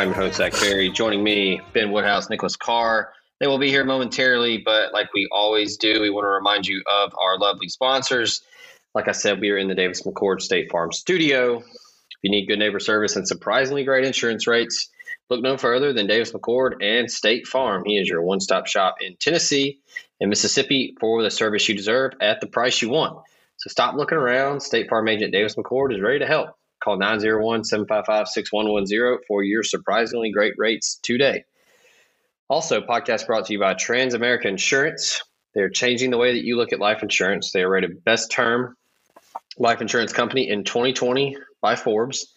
I'm your host Zach. Joining me, Ben Woodhouse, Nicholas Carr. They will be here momentarily, but like we always do, we want to remind you of our lovely sponsors. Like I said, we are in the Davis McCord State Farm Studio. If you need good neighbor service and surprisingly great insurance rates, look no further than Davis McCord and State Farm. He is your one-stop shop in Tennessee and Mississippi for the service you deserve at the price you want. So stop looking around. State Farm agent Davis McCord is ready to help. Call 901 755 6110 for your surprisingly great rates today. Also, podcast brought to you by Transamerica Insurance. They're changing the way that you look at life insurance. They are rated best term life insurance company in 2020 by Forbes.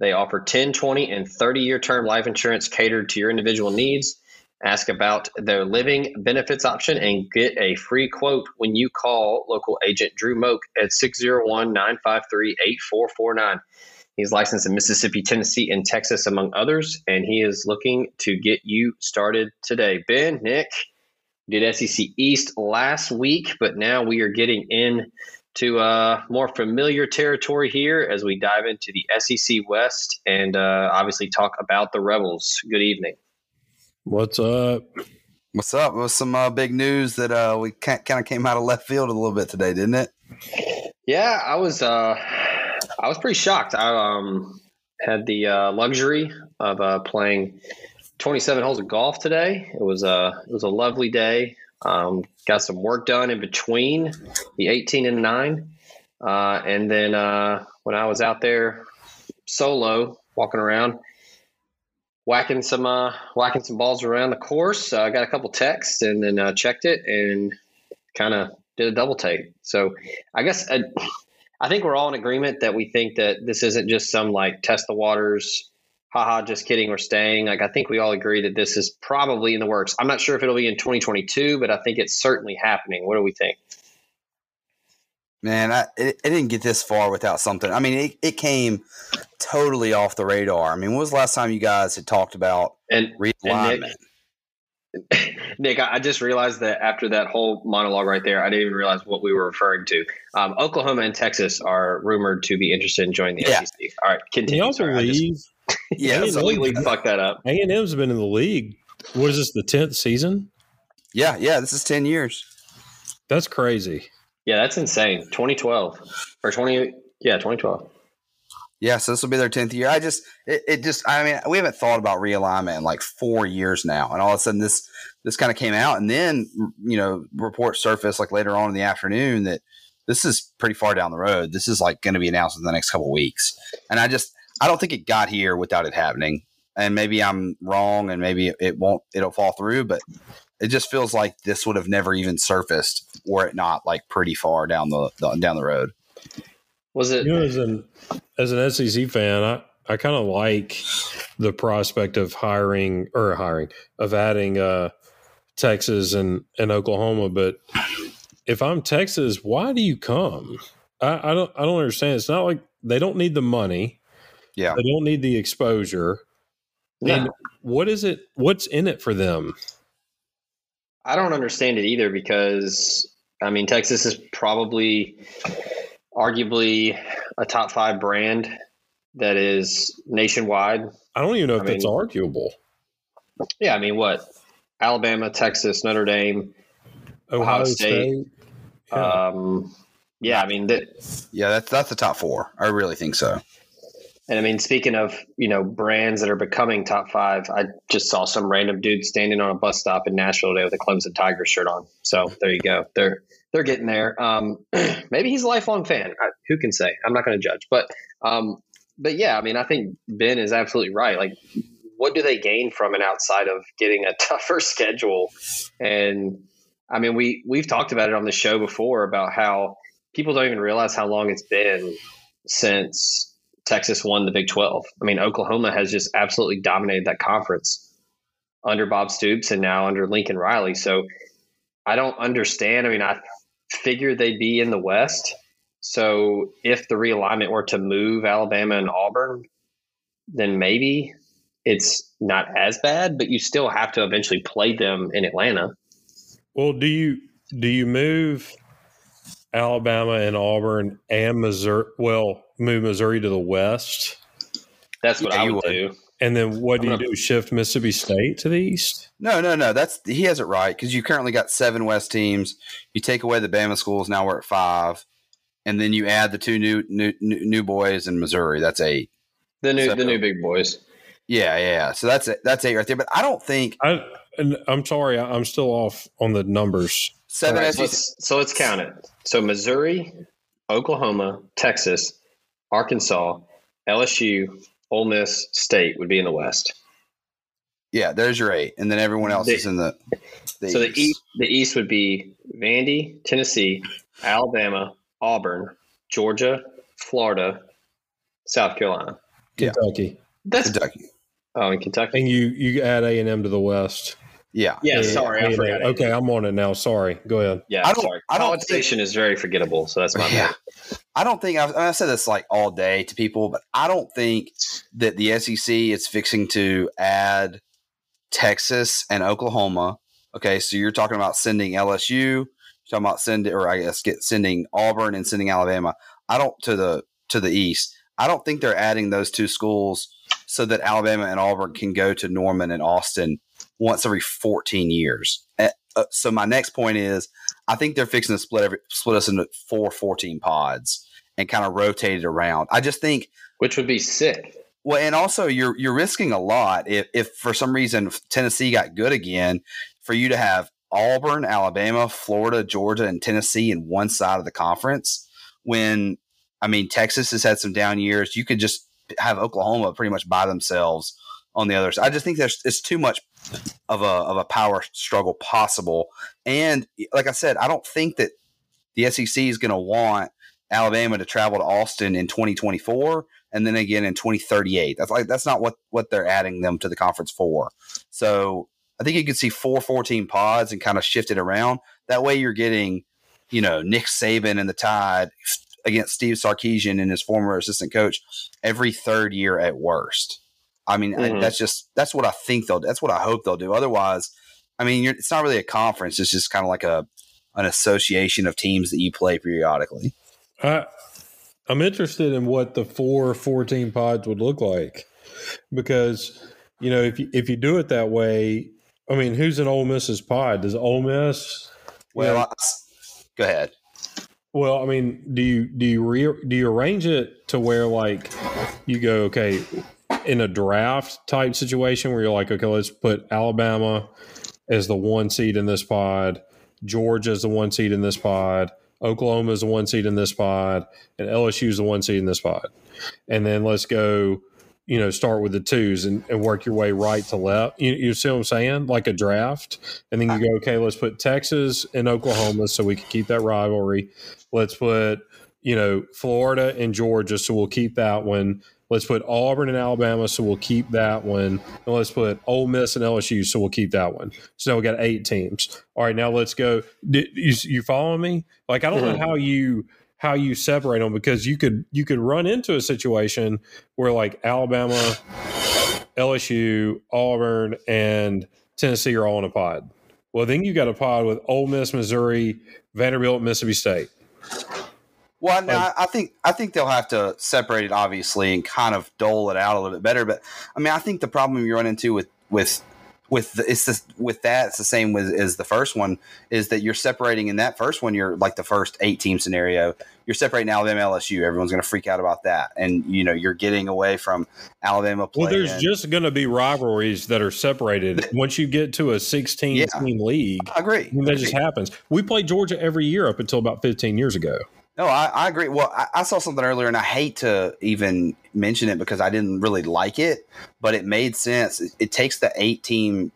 They offer 10, 20, and 30 year term life insurance catered to your individual needs. Ask about their living benefits option and get a free quote when you call local agent Drew Moak at 601 953 8449. He's licensed in Mississippi, Tennessee, and Texas, among others, and he is looking to get you started today. Ben, Nick, did SEC East last week, but now we are getting in to uh, more familiar territory here as we dive into the SEC West and uh, obviously talk about the Rebels. Good evening. What's up? What's up? Was some uh, big news that uh, we kind of came out of left field a little bit today, didn't it? Yeah, I was. Uh, I was pretty shocked. I um, had the uh, luxury of uh, playing 27 holes of golf today. It was a it was a lovely day. Um, got some work done in between the 18 and nine, uh, and then uh, when I was out there solo walking around, whacking some uh, whacking some balls around the course, I got a couple texts and then uh, checked it and kind of did a double take. So I guess. I think we're all in agreement that we think that this isn't just some like test the waters, haha, just kidding, we're staying. Like I think we all agree that this is probably in the works. I'm not sure if it'll be in 2022, but I think it's certainly happening. What do we think? Man, I, it, it didn't get this far without something. I mean, it, it came totally off the radar. I mean, when was the last time you guys had talked about and realignment? And Nick, Nick, I just realized that after that whole monologue right there, I didn't even realize what we were referring to. Um, Oklahoma and Texas are rumored to be interested in joining the yeah. SEC. All right, continue. Can you also leave? yeah, absolutely fuck that up. A and M's been in the league. What is this? The tenth season? Yeah, yeah. This is ten years. That's crazy. Yeah, that's insane. 2012 or 20. Yeah, 2012. Yeah, so this will be their tenth year. I just, it, it, just, I mean, we haven't thought about realignment in like four years now, and all of a sudden this, this kind of came out, and then you know, reports surfaced like later on in the afternoon that this is pretty far down the road. This is like going to be announced in the next couple weeks, and I just, I don't think it got here without it happening. And maybe I'm wrong, and maybe it won't, it'll fall through, but it just feels like this would have never even surfaced were it not like pretty far down the, the down the road. Was it? You know, as an as an SEC fan, I I kind of like the prospect of hiring or hiring of adding uh, Texas and and Oklahoma. But if I'm Texas, why do you come? I, I don't I don't understand. It's not like they don't need the money. Yeah, they don't need the exposure. Yeah. And what is it? What's in it for them? I don't understand it either because I mean Texas is probably arguably a top five brand that is nationwide. I don't even know if I that's mean, arguable. Yeah, I mean, what? Alabama, Texas, Notre Dame, Ohio, Ohio State. State. Yeah. Um, yeah, I mean, that, yeah, that's that's the top four. I really think so. And I mean, speaking of you know brands that are becoming top five, I just saw some random dude standing on a bus stop in Nashville today with a Clemson Tiger shirt on. So there you go. They're they're getting there. Um, maybe he's a lifelong fan. I, who can say? I'm not going to judge, but um, but yeah, I mean, I think Ben is absolutely right. Like, what do they gain from it outside of getting a tougher schedule? And I mean, we we've talked about it on the show before about how people don't even realize how long it's been since Texas won the Big 12. I mean, Oklahoma has just absolutely dominated that conference under Bob Stoops and now under Lincoln Riley. So I don't understand. I mean, I figured they'd be in the West. So if the realignment were to move Alabama and Auburn, then maybe it's not as bad, but you still have to eventually play them in Atlanta. Well, do you do you move Alabama and Auburn and Missouri. Well, move Missouri to the west, That's what Yeah, I would, would. do. And then what do you gonna- do? Shift Mississippi State to the east? No, no, no. That's he has it right because you currently got seven West teams. You take away the Bama schools, now we're at five, and then you add the two new new new, new boys in Missouri. That's eight. The new So- the new big boys. Yeah, yeah. yeah. So that's it. that's eight right there. But I don't think I, and I'm sorry, I- I'm still off on the numbers. seven All right, so, let's, so let's count it. So Missouri, Oklahoma, Texas, Arkansas, LSU, Ole Miss, State would be in the West. Yeah, there's your eight, and then everyone else The- is in the. the so the East. east, the East would be Vandy, Tennessee, Alabama, Auburn, Georgia, Florida, South Carolina. Yeah. Kentucky, That's Kentucky. oh, in Kentucky. and you you add A and M to the west. Yeah, Yeah, A- sorry, I forgot. it. Okay, I'm on it now. Sorry, go ahead. Yeah, I don't- sorry. I don't College think- Station is very forgettable, so that's my Yeah. bad. I don't think I've, I've said this like all day to people, but I don't think that the SEC is fixing to add Texas and Oklahoma. Okay, so you're talking about sending LSU, you're talking about sending, or I guess get sending Auburn and sending Alabama. I don't to the to the east. I don't think they're adding those two schools so that Alabama and Auburn can go to Norman and Austin once every 14 years. Uh, uh, so my next point is, I think they're fixing to split every split us into four 14 pods and kind of rotate it around. I just think Which would be sick. well, and also you're you're risking a lot if if for some reason Tennessee got good again, for you to have Auburn, Alabama, Florida, Georgia, and Tennessee in one side of the conference. When I mean Texas has had some down years, you could just have Oklahoma pretty much by themselves on the other side. I just think there's it's too much of a of a power struggle possible. And like I said, I don't think that the SEC is going to want Alabama to travel to Austin in 2024 and then again in 2038. That's like that's not what what they're adding them to the conference for. So I think you could see four 14 pods and kind of shift it around. That way you're getting, you know, Nick Saban and the Tide against Steve Sarkisian and his former assistant coach every third year at worst. I mean, I- Mhm. that's just that's what I think they'll. That's what I hope they'll do. Otherwise, I mean, you're, it's not really a conference. It's just kind of like a an association of teams that you play periodically. I I'm interested in what the four 14 pods would look like because you know if you, if you do it that way, I mean, who's in Ole Miss's pod? Does Ole Miss? Well, Yeah. I- go ahead. Well, I mean, do you do you re, do you arrange it to where like you go okay in a draft type situation where you're like okay, let's put Alabama as the one seed in this pod, Georgia is the one seed in this pod, Oklahoma is the one seed in this pod, and LSU is the one seed in this pod, and then let's go. You know, start with the twos and, and work your way right to left. You, you see what I'm saying? Like a draft. And then you go, okay, let's put Texas and Oklahoma so we can keep that rivalry. Let's put, you know, Florida and Georgia, so we'll keep that one. Let's put Auburn and Alabama, so we'll keep that one. And let's put Ole Miss and LSU, so we'll keep that one. So now we got eight teams. All right, now let's go. You, you following me? Like I don't know mm-hmm. how you how you separate them because you could you could run into a situation where like Alabama, LSU, Auburn, and Tennessee are all in a pod. Well, then you got a pod with Ole Miss, Missouri, Vanderbilt, Mississippi State. Well, no, I I think I think they'll have to separate it obviously and kind of dole it out a little bit better. But I mean, I think the problem you run into with with with the, it's with that it's the same with as the first one is that you're separating in that first one you're like the first eight team scenario you're separating Alabama LSU everyone's going to freak out about that and you know you're getting away from Alabama Well, playing there's just going to be rivalries that are separated once you get to a 16 Yeah. team league. I agree I mean, that Agree. just happens. We played Georgia every year up until about 15 years ago. No, I, I agree. Well, I, I saw something earlier, and I hate to even mention it because I didn't really like it, but it made sense. It, it takes the eight team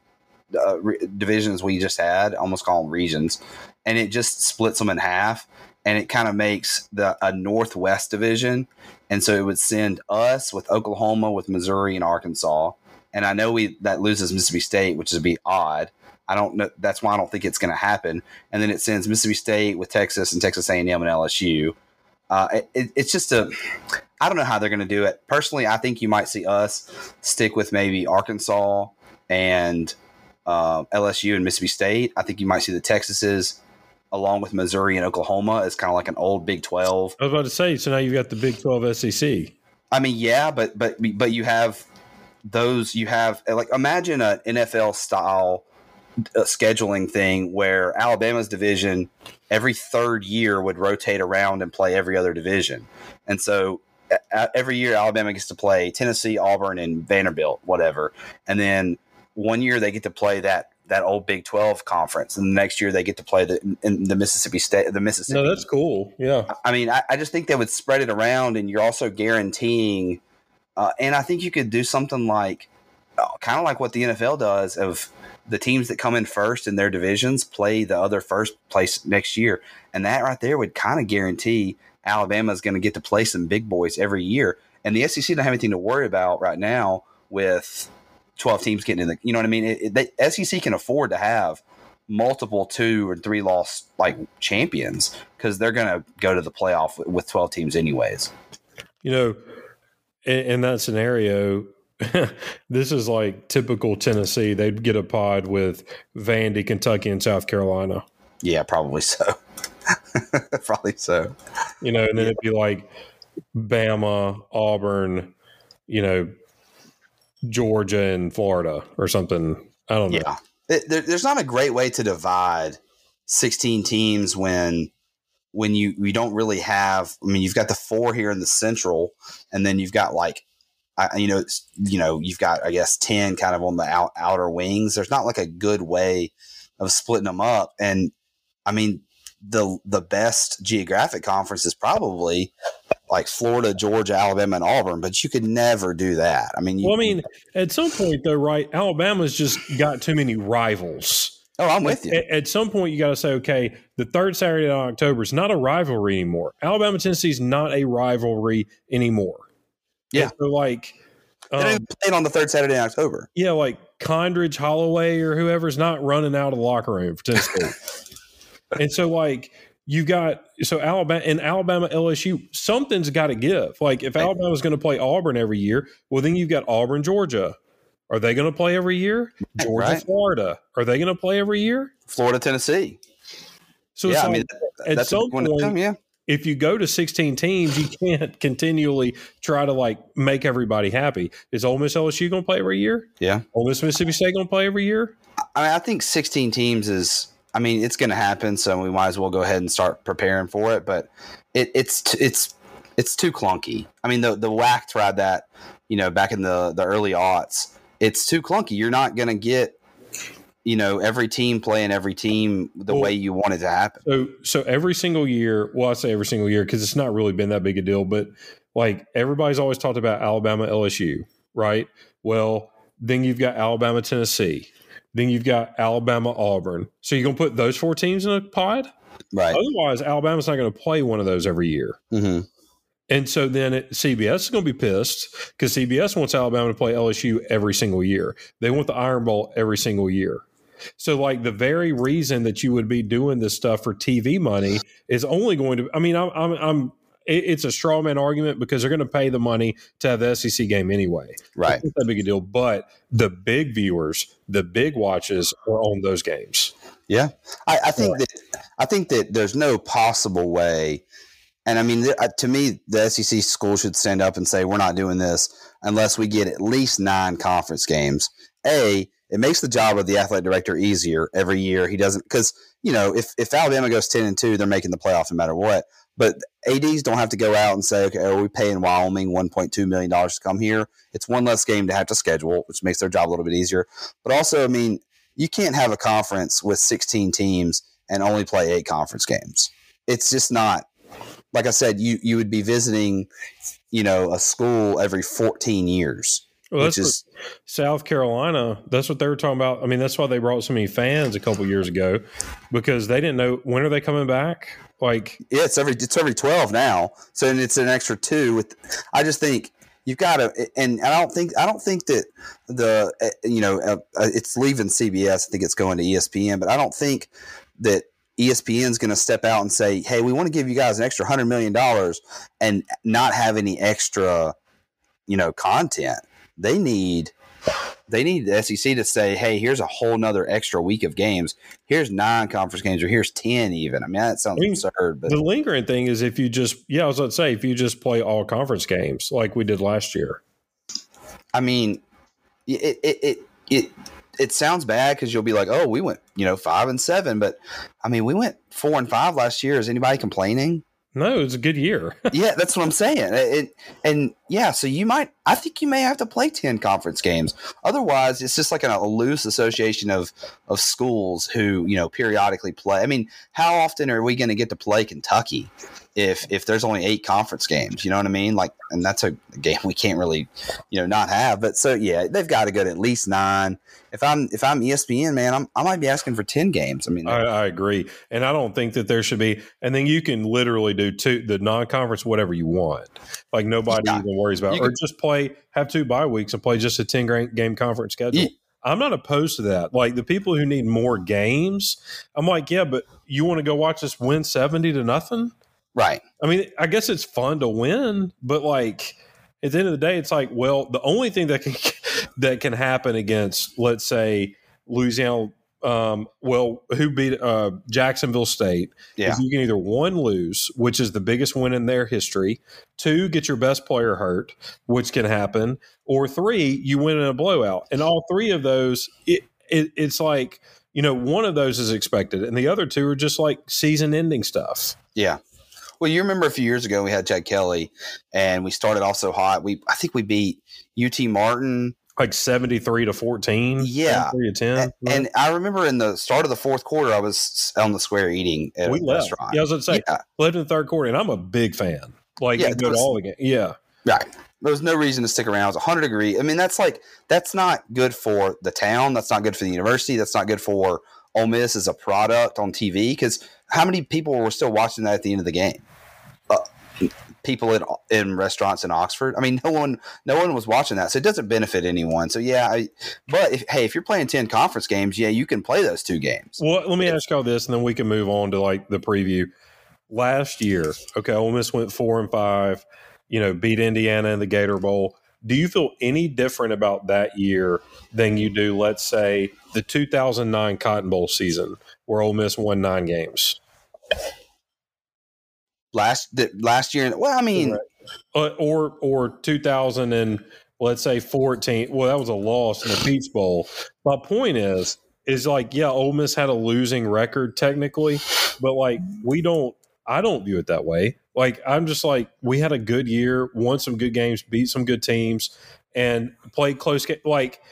uh, re- divisions we just had, almost call them regions, and it just splits them in half, and it kind of makes the a Northwest division, and so it would send us with Oklahoma, with Missouri, and Arkansas, and I know we that loses Mississippi State, which would be odd. I don't know. That's why I don't think it's going to happen. And then it sends Mississippi State with Texas and Texas A&M and LSU. Uh, it- it, it's just a. I don't know how they're going to do it. Personally, I think you might see us stick with maybe Arkansas and uh, LSU and Mississippi State. I think you might see the Texases along with Missouri and Oklahoma is kind of like an old Big Twelve. I was about to say. So now you've got the Big Twelve SEC. I mean, yeah, but but but you have those. You have like imagine an NFL style uh, scheduling thing where Alabama's division every third year would rotate around and play every other division, and so every year Alabama gets to play Tennessee, Auburn, and Vanderbilt, whatever, and then one year they get to play that that old Big Twelve conference, and the next year they get to play the in the Mississippi State, the Mississippi. No, that's cool. Yeah, I mean, I, I just think they would spread it around, and you're also guaranteeing. Uh, and I think you could do something like, uh, kind of like what the NFL does, of the teams that come in first in their divisions play the other first place next year, and that right there would kind of guarantee Alabama is going to get to play some big boys every year, and the SEC don't have anything to worry about right now with 12 teams getting in the, you know what I mean? The SEC can afford to have multiple two or three loss like champions because they're going to go to the playoff with 12 teams anyways. You know, in, in that scenario, this is like typical Tennessee. They'd get a pod with Vandy, Kentucky, and South Carolina. Yeah, probably so. probably so. You know, and then yeah. it'd be like Bama, Auburn, you know, Georgia and Florida or something. I don't know. Yeah, it, there, there's not a great way to divide 16 teams when when you you don't really have. I mean, you've got the four here in the Central, and then you've got like. I, you know, you know, you've got I guess ten kind of on the out, outer wings. There's not like a good way of splitting them up, and I mean, the the best geographic conference is probably like Florida, Georgia, Alabama, and Auburn, but you could never do that. I mean, you, well, I mean, at some point though, right? Alabama's just got too many rivals. Oh, I'm with you. At, at some point, you got to say, okay, the third Saturday in October is not a rivalry anymore. Alabama Tennessee is not a rivalry anymore. Yeah, so like um, they playing on the third Saturday in October. Yeah, like Condredge, Holloway, or whoever's not running out of the locker room for Tennessee. and so, like you got so Alabama and Alabama LSU, something's got to give. Like if Alabama's going to play Auburn every year, well then you've got Auburn, Georgia. Are they going to play every year? Georgia, right. Florida. Are they going to play every year? Florida, Tennessee. So yeah, I mean, at some point, yeah. If you go to 16 teams, you can't continually try to like make everybody happy. Is Ole Miss LSU going to play every year? Yeah. Ole Miss Mississippi State going to play every year? I mean, I think 16 teams is I mean, it's going to happen, so we might as well go ahead and start preparing for it. But it, it's t- it's it's too clunky. I mean, the the WAC tried that, you know, back in the the early aughts. It's too clunky. You're not going to get, you know, every team playing every team the well, way you want it to happen. So so every single year, well, I say every single year because it's not really been that big a deal, but like everybody's always talked about Alabama LSU, right? Well, then you've got Alabama Tennessee then you've got Alabama, Auburn. So you're going to put those four teams in a pod? Right. Otherwise, Alabama's not going to play one of those every year. Mm-hmm. And so then it, CBS is going to be pissed because CBS wants Alabama to play LSU every single year. They want the Iron Bowl every single year. So, like, the very reason that you would be doing this stuff for TV money is only going to, I mean, I'm, I'm, I'm it's a straw man argument because they're going to pay the money to have the SEC game anyway. Right. It's not that big a deal. But the big viewers, the big watches are on those games. Yeah. I, I think that I think that there's no possible way. And I mean, uh, to me, the SEC school should stand up and say, we're not doing this unless we get at least nine conference games. A, it makes the job of the athletic director easier every year. He doesn't, because, you know, if, if Alabama goes 10 and 2, they're making the playoff no matter what. But ads don't have to go out and say, okay, are we paying Wyoming 1.2 million dollars to come here? It's one less game to have to schedule, which makes their job a little bit easier. But also, I mean, you can't have a conference with 16 teams and only play eight conference games. It's just not. Like I said, you you would be visiting, you know, a school every 14 years. Well, which is South Carolina. That's what they were talking about. I mean, that's why they brought so many fans a couple years ago because they didn't know when are they coming back. Like, yeah, it's every it's every twelve now, so and it's an extra two. With I just think you've got to, and I don't think I don't think that the eh, you know uh, uh it's leaving CBS. I think it's going to ESPN, but I don't think that ESPN is going to step out and say, "Hey, we want to give you guys an extra hundred million dollars and not have any extra, you know, content." They need they need the SEC to say, hey, here's a whole nother extra week of games. Here's nine conference games, or here's ten even. I mean, that sounds I mean, absurd. But the lingering thing is if you just yeah, I was going to say if you just play all conference games like we did last year. I mean, it it it it, it sounds bad because you'll be like, oh, we went you know five and seven, but I mean, we went four and five last year. Is anybody complaining? No, it's a good year. yeah, that's what I'm saying. It, and yeah, so you might, I think you may have to play 10 conference games. Otherwise, it's just like a, a loose association of, of schools who, you know, periodically play. I mean, how often are we going to get to play Kentucky? If if there's only eight conference games. You know what I mean? Like, and that's a game we can't really, you know, not have. But so yeah, they've got to go to at least nine. If I'm if I'm ESPN, man, I'm, I might be asking for ten games. I mean, I, I agree, and I don't think that there should be. And then you can literally do two the non-conference whatever you want. Like nobody yeah. even worries about, you or can, just play have two bye weeks and play just a ten game conference schedule. Yeah. I'm not opposed to that. Like the people who need more games, I'm like, yeah, but you want to go watch us win 70 to nothing? Right. I mean, I guess it's fun to win, but like at the end of the day, it's like, well, the only thing that can that can happen against, let's say, Louisiana. Um, well, who beat uh, Jacksonville State? Yeah, you can either one lose, which is the biggest win in their history. Two, get your best player hurt, which can happen, or three, you win in a blowout. And all three of those, it, it it's like you know, one of those is expected, and the other two are just like season-ending stuff. Yeah. Well, you remember a few years ago we had Chad Kelly, and we started off so hot. We I think we beat UT Martin. Like 73 to 14 yeah. To 10 and, and, i remember in the start of the fourth quarter i was on the square eating at we a left. restaurant. Yeah i was going to say yeah. left in the third quarter and i'm a big fan. Like yeah, go to all the games yeah. Right. There was no reason to stick around. It was 100 degree i mean that's like that's not good for the town that's not good for the university that's not good for Ole Miss as a product on TV because how many people were still watching that at the end of the game? Uh, people in in restaurants in Oxford. I mean, no one no one was watching that, so it doesn't benefit anyone. So yeah, I, but if, hey, if you're playing ten conference games, yeah, you can play those two games. Well, let me ask y'all this, and then we can move on to like the preview. Last year, okay, Ole Miss went four and five. You know, beat Indiana in the Gator Bowl. Do you feel any different about that year than you do, let's say, the 2009 Cotton Bowl season, where Ole Miss won nine games? last last year. Well, I mean, right. uh, or or 2000 and let's say 14. Well, that was a loss in the Peach Bowl. My point is, is like, yeah, Ole Miss had a losing record technically, but like we don't. I don't view it that way. Like I'm just like we had a good year, won some good games, beat some good teams, and played close. Game. Like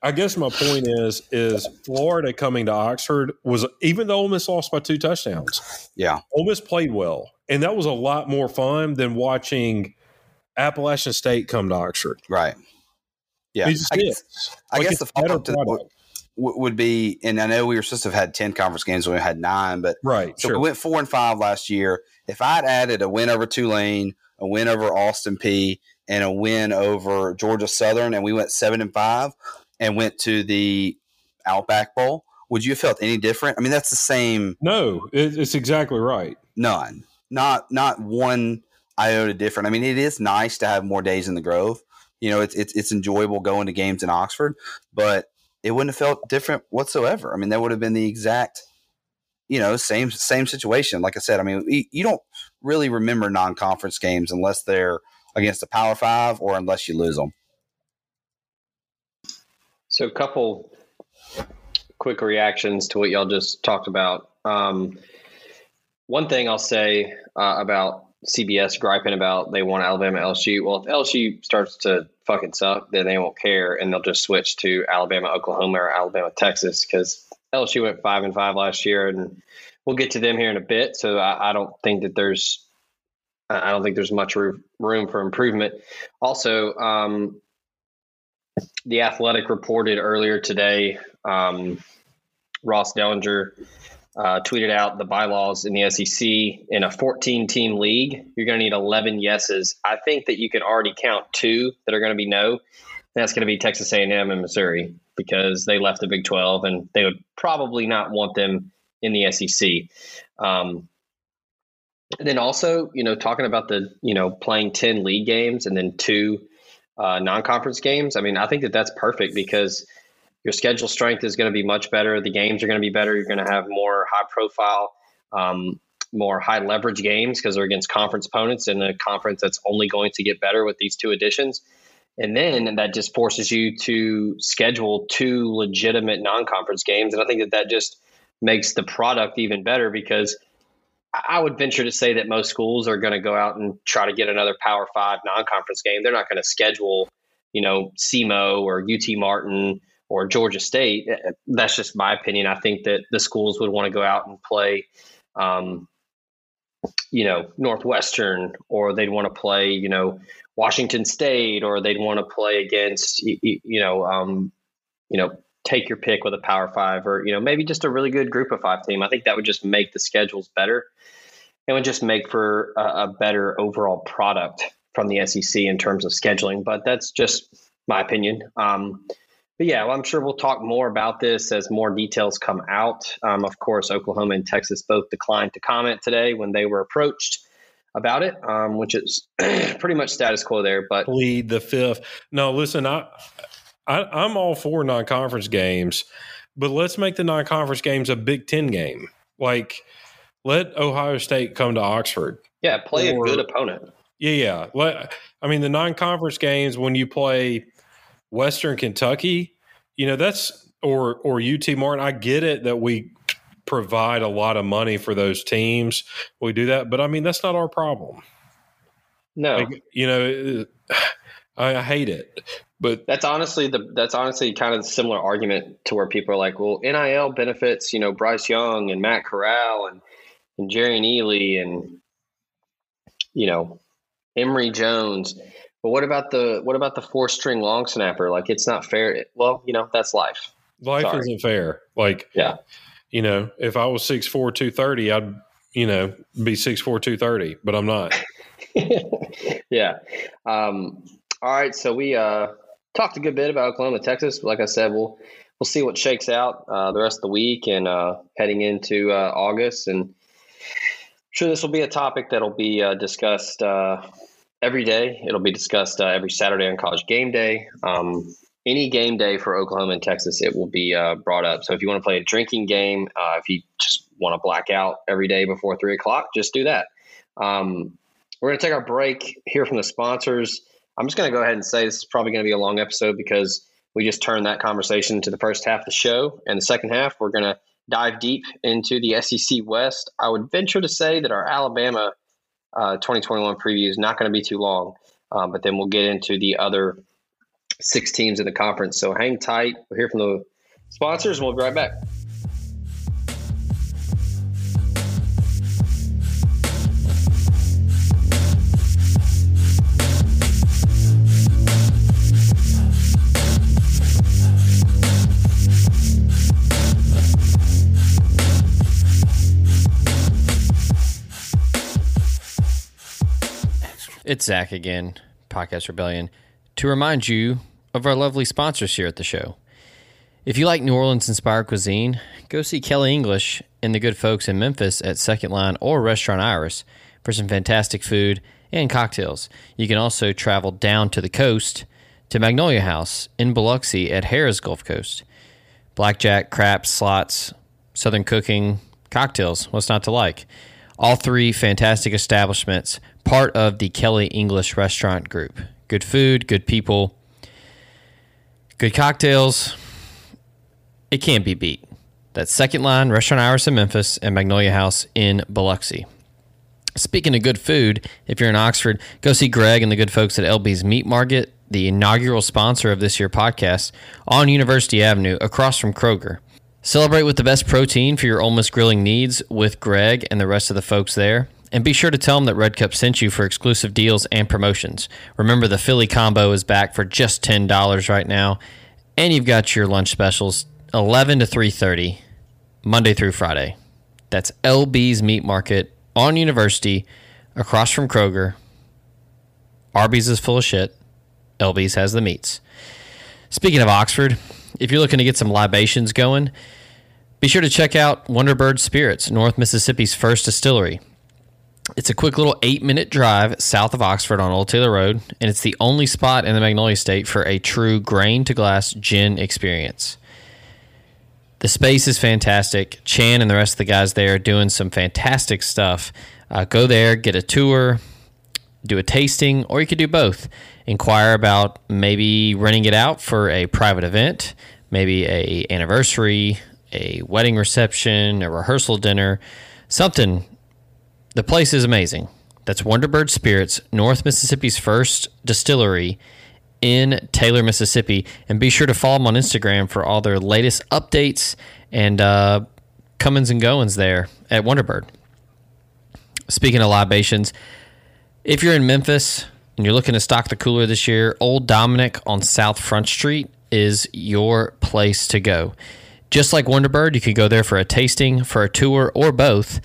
I guess my point is is Florida coming to Oxford was even though Ole Miss lost by two touchdowns. Yeah, Ole Miss played well, and that was a lot more fun than watching Appalachian State come to Oxford. Right. Yeah, I guess, I like guess the follow up would, would be, and I know we were supposed to have had ten conference games when we had nine, but right. So sure. we went four and five last year. If I'd added a win over Tulane, a win over Austin Peay, and a win over Georgia Southern, and we went seven and five and went to the Outback Bowl, would you have felt any different? I mean, that's the same. No, it's exactly right. None, not not one iota different. I mean, it is nice to have more days in the Grove. You know, it's it's, it's enjoyable going to games in Oxford, but it wouldn't have felt different whatsoever. I mean, that would have been the exact, you know, same same situation. Like I said, I mean, you don't really remember non-conference games unless they're against the Power Five or unless you lose them. So, a couple quick reactions to what y'all just talked about. Um, one thing I'll say uh, about CBS griping about they want Alabama LSU. Well, if LSU starts to fucking suck, then they won't care and they'll just switch to Alabama, Oklahoma, or Alabama, Texas because LSU went five and five last year, and we'll get to them here in a bit. So I, I don't think that there's I don't think there's much room for improvement. Also, um, the Athletic reported earlier today. Um, Ross Dellenger uh, tweeted out the bylaws in the SEC in a 14 team league. You're going to need 11 yeses. I think that you can already count two that are going to be no. That's going to be Texas A&M and Missouri because they left the Big 12 and they would probably not want them in the SEC. Um, then also, you know, talking about the, you know, playing 10 league games and then two uh, non-conference games. I mean, I think that that's perfect because your schedule strength is going to be much better. The games are going to be better. You're going to have more high-profile, um, more high-leverage games because they're against conference opponents in a conference that's only going to get better with these two additions. And then that just forces you to schedule two legitimate non-conference games, and I think that that just makes the product even better because I would venture to say that most schools are going to go out and try to get another Power Five non-conference game. They're not going to schedule, you know, SEMO or UT Martin or Georgia State. That's just my opinion. I think that the schools would want to go out and play, um, you know, Northwestern, or they'd want to play, you know, Washington State, or they'd want to play against, you know, um, you know, take your pick with a Power Five, or you know, maybe just a really good Group of Five team. I think that would just make the schedules better it would just make for a, a better overall product from the SEC in terms of scheduling. But that's just my opinion. Um, but yeah, well, I'm sure we'll talk more about this as more details come out. Um, of course, Oklahoma and Texas both declined to comment today when they were approached about it, um, which is pretty much status quo there. But plead the fifth. No, listen, I, I am all for non-conference games, but let's make the non-conference games a Big Ten game. Like let Ohio State come to Oxford. Yeah, play or, a good opponent. Yeah, yeah. Let, I mean, the non-conference games when you play Western Kentucky, you know that's or or UT Martin. I get it that we provide a lot of money for those teams. We do that, but I mean that's not our problem. No, like, you know, I, I hate it. But that's honestly the that's honestly kind of the similar argument to where people are like, well, NIL benefits, you know, Bryce Young and Matt Corral and and Jerrion Ealy and you know Emory Jones. But what about the what about the four string long snapper? Like it's not fair. Well, you know that's life. Life Sorry. isn't fair. Like yeah, you know, if I was six four two thirty, I'd you know be six four two thirty, but I'm not. yeah. Um, all right. So we uh, talked a good bit about Oklahoma, Texas. Like I said, we'll we'll see what shakes out uh, the rest of the week and uh, heading into uh, August and sure this will be a topic that'll be uh, discussed uh, every day. It'll be discussed uh, every Saturday on College Game Day. Um, any game day for Oklahoma and Texas, it will be uh, brought up. So if you want to play a drinking game, uh, if you just want to black out every day before three o'clock, just do that. Um, we're going to take our break, hear from the sponsors. I'm just going to go ahead and say this is probably going to be a long episode because we just turned that conversation to the first half of the show. And the second half, we're going to dive deep into the SEC West, I would venture to say that our Alabama uh, 2021 preview is not going to be too long, um, but then we'll get into the other six teams in the conference. So hang tight. We'll hear from the sponsors and we'll be right back. It's Zach again, Podcast Rebellion, to remind you of our lovely sponsors here at the show. If you like New Orleans inspired cuisine, go see Kelly English and the good folks in Memphis at Second Line or Restaurant Iris for some fantastic food and cocktails. You can also travel down to the coast to Magnolia House in Biloxi at Harrah's Gulf Coast. Blackjack, craps, slots, southern cooking, cocktails, what's not to like? All three fantastic establishments part of the Kelly English restaurant group. Good food, good people, good cocktails. It can't be beat. That's Second Line, Restaurant Iris in Memphis, and Magnolia House in Biloxi. Speaking of good food, if you're in Oxford, go see Greg and the good folks at LB's Meat Market, the inaugural sponsor of this year podcast, on University Avenue across from Kroger. Celebrate with the best protein for your almost grilling needs with Greg and the rest of the folks there. And be sure to tell them that Red Cup sent you for exclusive deals and promotions. Remember, the Philly combo is back for just $10 right now. And you've got your lunch specials 11 to 3.30, Monday through Friday. That's LB's Meat Market on University, across from Kroger. Arby's is full of shit. LB's has the meats. Speaking of Oxford, if you're looking to get some libations going, be sure to check out Wonderbird Spirits, North Mississippi's first distillery. It's a quick little eight minute drive south of Oxford on Old Taylor Road, and it's the only spot in the Magnolia State for a true grain to glass gin experience. The space is fantastic. Chan and the rest of the guys there are doing some fantastic stuff. Uh, go there, get a tour, do a tasting, or you could do both. Inquire about maybe renting it out for a private event, maybe a anniversary, a wedding reception, a rehearsal dinner, something. The place is amazing. That's Wonderbird Spirits, North Mississippi's first distillery in Taylor, Mississippi. And be sure to follow them on Instagram for all their latest updates and uh, comings and goings there at Wonderbird. Speaking of libations, if you're in Memphis and you're looking to stock the cooler this year, Old Dominick on South Front Street is your place to go. Just like Wonderbird, you could go there for a tasting, for a tour, or both.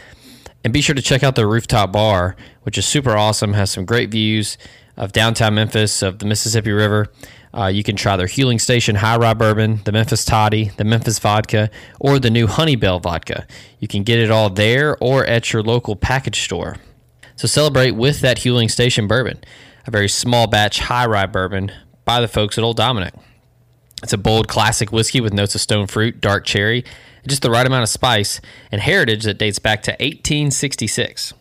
And be sure to check out their rooftop bar, which is super awesome, has some great views of downtown Memphis, of the Mississippi River. Uh, you can try their Huling Station High Rye Bourbon, the Memphis Toddy, the Memphis Vodka, or the new Honeybell Vodka. You can get it all there or at your local package store. So celebrate with that Huling Station bourbon, a very small batch high rye bourbon by the folks at Old Dominick. It's a bold classic whiskey with notes of stone fruit, dark cherry, just the right amount of spice and heritage that dates back to 1866.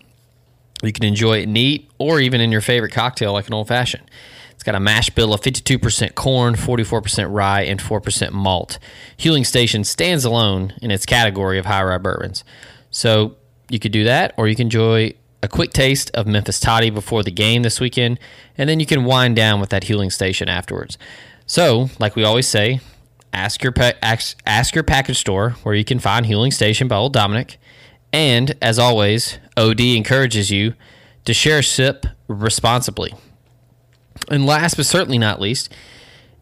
You can enjoy it neat or even in your favorite cocktail like an old fashioned. It's got a mash bill of 52% corn, 44% rye, and 4% malt. Huling Station stands alone in its category of high rye bourbons. So you could do that, or you can enjoy a quick taste of Memphis Toddy before the game this weekend, and then you can wind down with that Huling Station afterwards. So, like we always say, ask your pa- ask, ask your package store where you can find Huling Station by Old Dominick. And as always, OD encourages you to share sip responsibly. And last but certainly not least,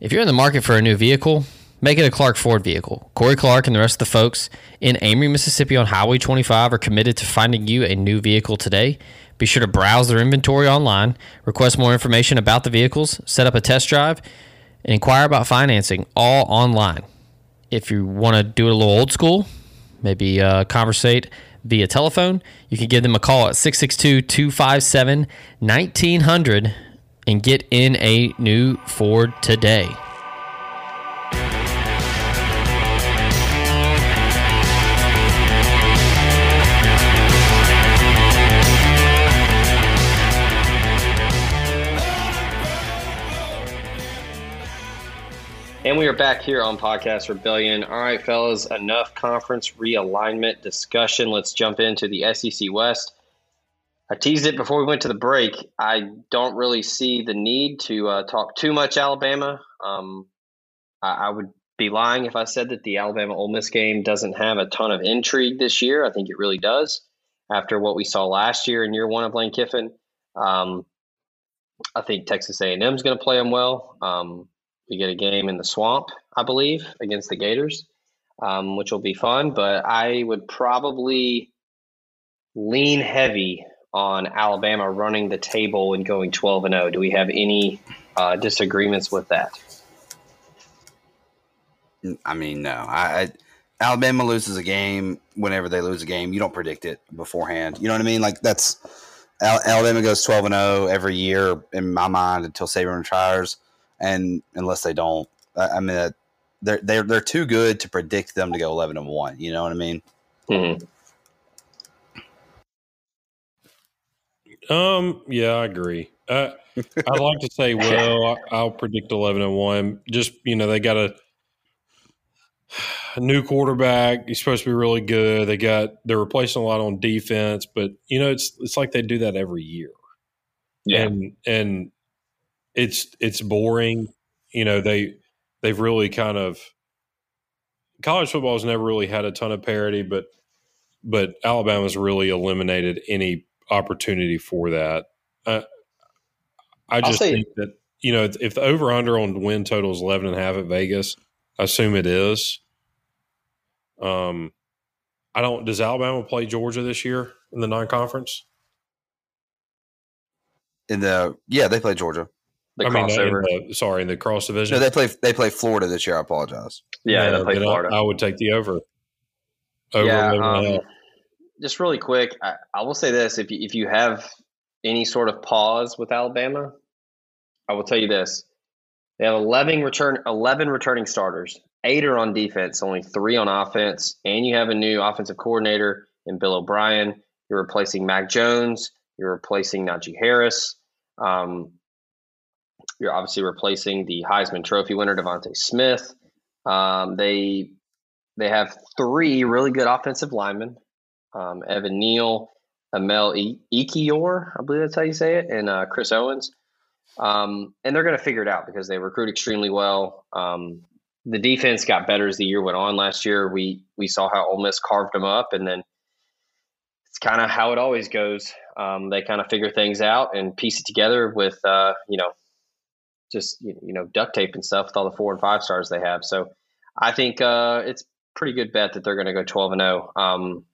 if you're in the market for a new vehicle, make it a Clark Ford vehicle. Corey Clark and the rest of the folks in Amory, Mississippi on Highway 25 are committed to finding you a new vehicle today. Be sure to browse their inventory online, request more information about the vehicles, set up a test drive, and inquire about financing all online. If you want to do it a little old school, maybe uh, conversate via telephone, you can give them a call at 662 257 1900 and get in a new Ford today. And we are back here on Podcast Rebellion. All right, fellas, enough conference realignment discussion. Let's jump into the SEC West. I teased it before we went to the break. I don't really see the need to uh, talk too much Alabama. Um, I, I, would be lying if I said that the Alabama Ole Miss game doesn't have a ton of intrigue this year. I think it really does. After what we saw last year in year one of Lane Kiffin, um, I think Texas A&M is going to play them well. Um, we get a game in the swamp, I believe, against the Gators, um, which will be fun. But I would probably lean heavy on Alabama running the table and going 12 and 0. Do we have any uh, disagreements with that? I mean, no. I, I, Alabama loses a game whenever they lose a game. You don't predict it beforehand. You know what I mean? Like that's Alabama goes 12 and 0 every year in my mind until Saban retires and unless they don't, I mean, they're they're they're too good to predict them to go eleven and one. You know what I mean? Mm-hmm. Um. Yeah, I agree. Uh, I'd like to say, well, I'll predict eleven and one. Just you know, they got a, a new quarterback. He's supposed to be really good. They got they're replacing a lot on defense, but you know, it's it's like they do that every year. Yeah. And and it's it's boring. You know, they they've really kind of college football has never really had a ton of parity, but but Alabama's really eliminated any opportunity for that. Uh, I just think that you know if the over under on win total is eleven and a half at Vegas, I assume it is. Um, I don't. Does Alabama play Georgia this year in the non conference? In the yeah, they play Georgia. The I crossover. Mean, the, sorry, in the cross division. No, they play they play Florida this year. I apologize. Yeah, yeah they play Florida. I, I, would take the over. over yeah, um, just really quick, I, I will say this: if you, if you have any sort of pause with Alabama, I will tell you this: they have eleven return eleven returning starters. Eight are on defense, only three on offense, and you have a new offensive coordinator in Bill O'Brien. You're replacing Mac Jones. You're replacing Najee Harris. Um, you're obviously replacing the Heisman Trophy winner DeVonta Smith. Um, they they have three really good offensive linemen: um, Evan Neal, Emil Ekiyor, I believe that's how you say it, and uh, Chris Owens. Um, and they're going to figure it out because they recruit extremely well. Um, the defense got better as the year went on. Last year, we we saw how Ole Miss carved them up, and then it's kind of how it always goes. Um, they kind of figure things out and piece it together with uh, you know just you know duct tape and stuff with all the four and five stars they have. So I think uh, it's pretty good bet that they're going to go twelve and zero. Oh. Um,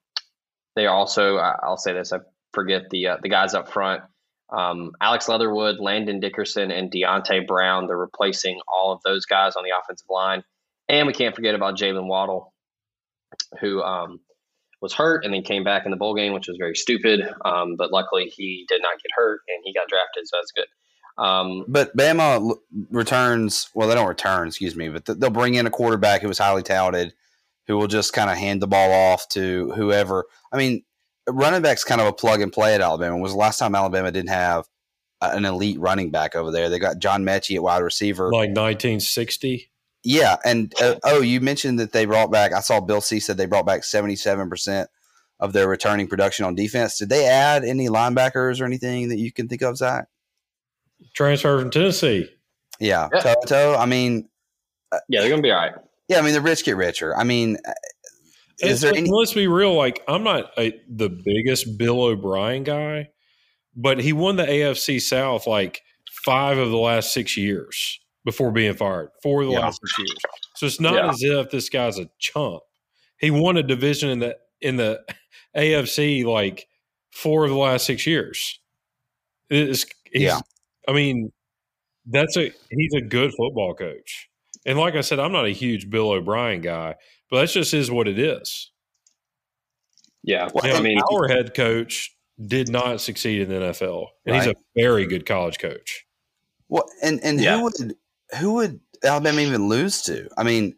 they also I'll say this I forget the uh, the guys up front. Um, Alex Leatherwood, Landon Dickerson, and Deonte Brown. They're replacing all of those guys on the offensive line. And we can't forget about Jaylen Waddle, who um, was hurt and then came back in the bowl game, which was very stupid. Um, but luckily, he did not get hurt and he got drafted, so that's good. Um, but Bama returns. Well, they don't return, excuse me, but they'll bring in a quarterback who was highly touted, who will just kind of hand the ball off to whoever. I mean, running back's kind of a plug and play at Alabama. When was the last time Alabama didn't have an elite running back over there? They got John Metchie at wide receiver, like 1960. Yeah, and uh, oh, you mentioned that they brought back. I saw Bill C said they brought back 77 percent of their returning production on defense. Did they add any linebackers or anything that you can think of, Zach? Transfer from Tennessee. Yeah, yeah. Toto. I mean, uh, yeah, they're gonna be all right. Yeah, I mean the rich get richer. I mean, uh, is there any? Let's be real. Like, I'm not a, the biggest Bill O'Brien guy, but he won the AFC South like five of the last six years before being fired. Four of the yeah. last six years. So it's not yeah. as if this guy's a chump. He won a division in the in the AFC like four of the last six years. It's, yeah. I mean, that's a he's a good football coach. And like I said, I'm not a huge Bill O'Brien guy, but that's just is what it is. Yeah, well, I mean, our head coach did not succeed in the NFL, and right. he's a very good college coach. Well, and and yeah. who would who would Alabama even lose to? I mean,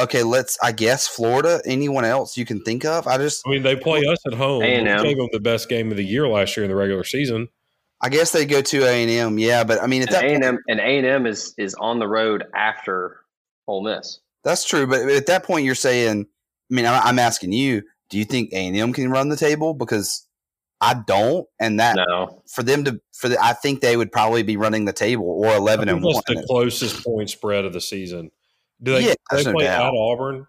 okay, let's I guess Florida. Anyone else you can think of? I just I mean they play us at home. A&M. We gave them the best game of the year last year in the regular season. I guess they go to A and M, yeah, but I mean, at A and M and A and M is is on the road after Ole Miss. That's true, but at that point, you're saying, I mean, I'm asking you, do you think A and M can run the table? Because I don't, and that no. for them to for the, I think they would probably be running the table or eleven and one. The closest point spread of the season. Do they, yeah, they play no at Auburn?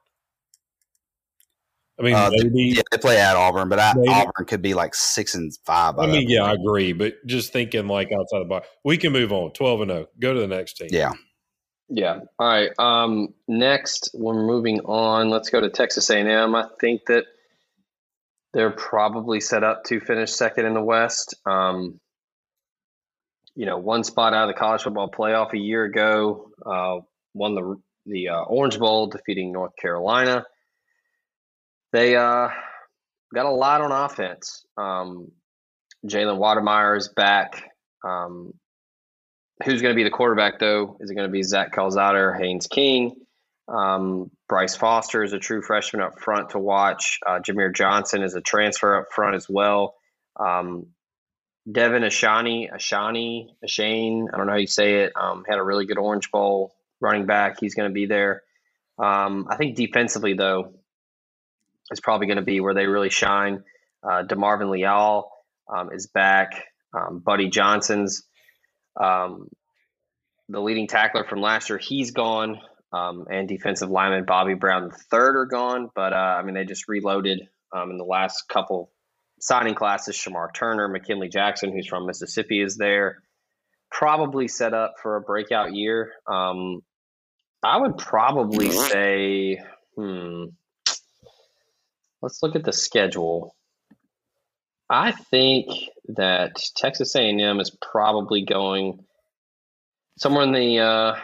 I mean, uh, maybe yeah, they play at Auburn, but at Auburn could be like six and five. I mean, yeah, I agree, but just thinking like outside the box, we can move on. Twelve and zero. Go to the next team. Yeah, yeah. All right. Um, next, we're moving on. Let's go to Texas A&M. I think that they're probably set up to finish second in the West. Um, you know, one spot out of the college football playoff a year ago, uh, won the the uh, Orange Bowl, defeating North Carolina. They uh, got a lot on offense. Um, Jalen Wydermyer is back. Um, who's going to be the quarterback, though? Is it going to be Zach Calzada or Haynes King? Um, Bryce Foster is a true freshman up front to watch. Uh, Jahmir Johnson is a transfer up front as well. Um, Devon Ashani, Ashani, Ashane, I don't know how you say it, um, had a really good Orange Bowl running back. He's going to be there. Um, I think defensively, though, is probably going to be where they really shine. Uh, DeMarvin Leal um, is back. Um, Buddy Johnson's um, the leading tackler from last year. He's gone. Um, and defensive lineman Bobby Brown third are gone. But uh, I mean, they just reloaded um, in the last couple signing classes. Shemar Turner, McKinley Jackson, who's from Mississippi, is there. Probably set up for a breakout year. Um, I would probably say, hmm, let's look at the schedule. I think that Texas A&M is probably going somewhere in the uh,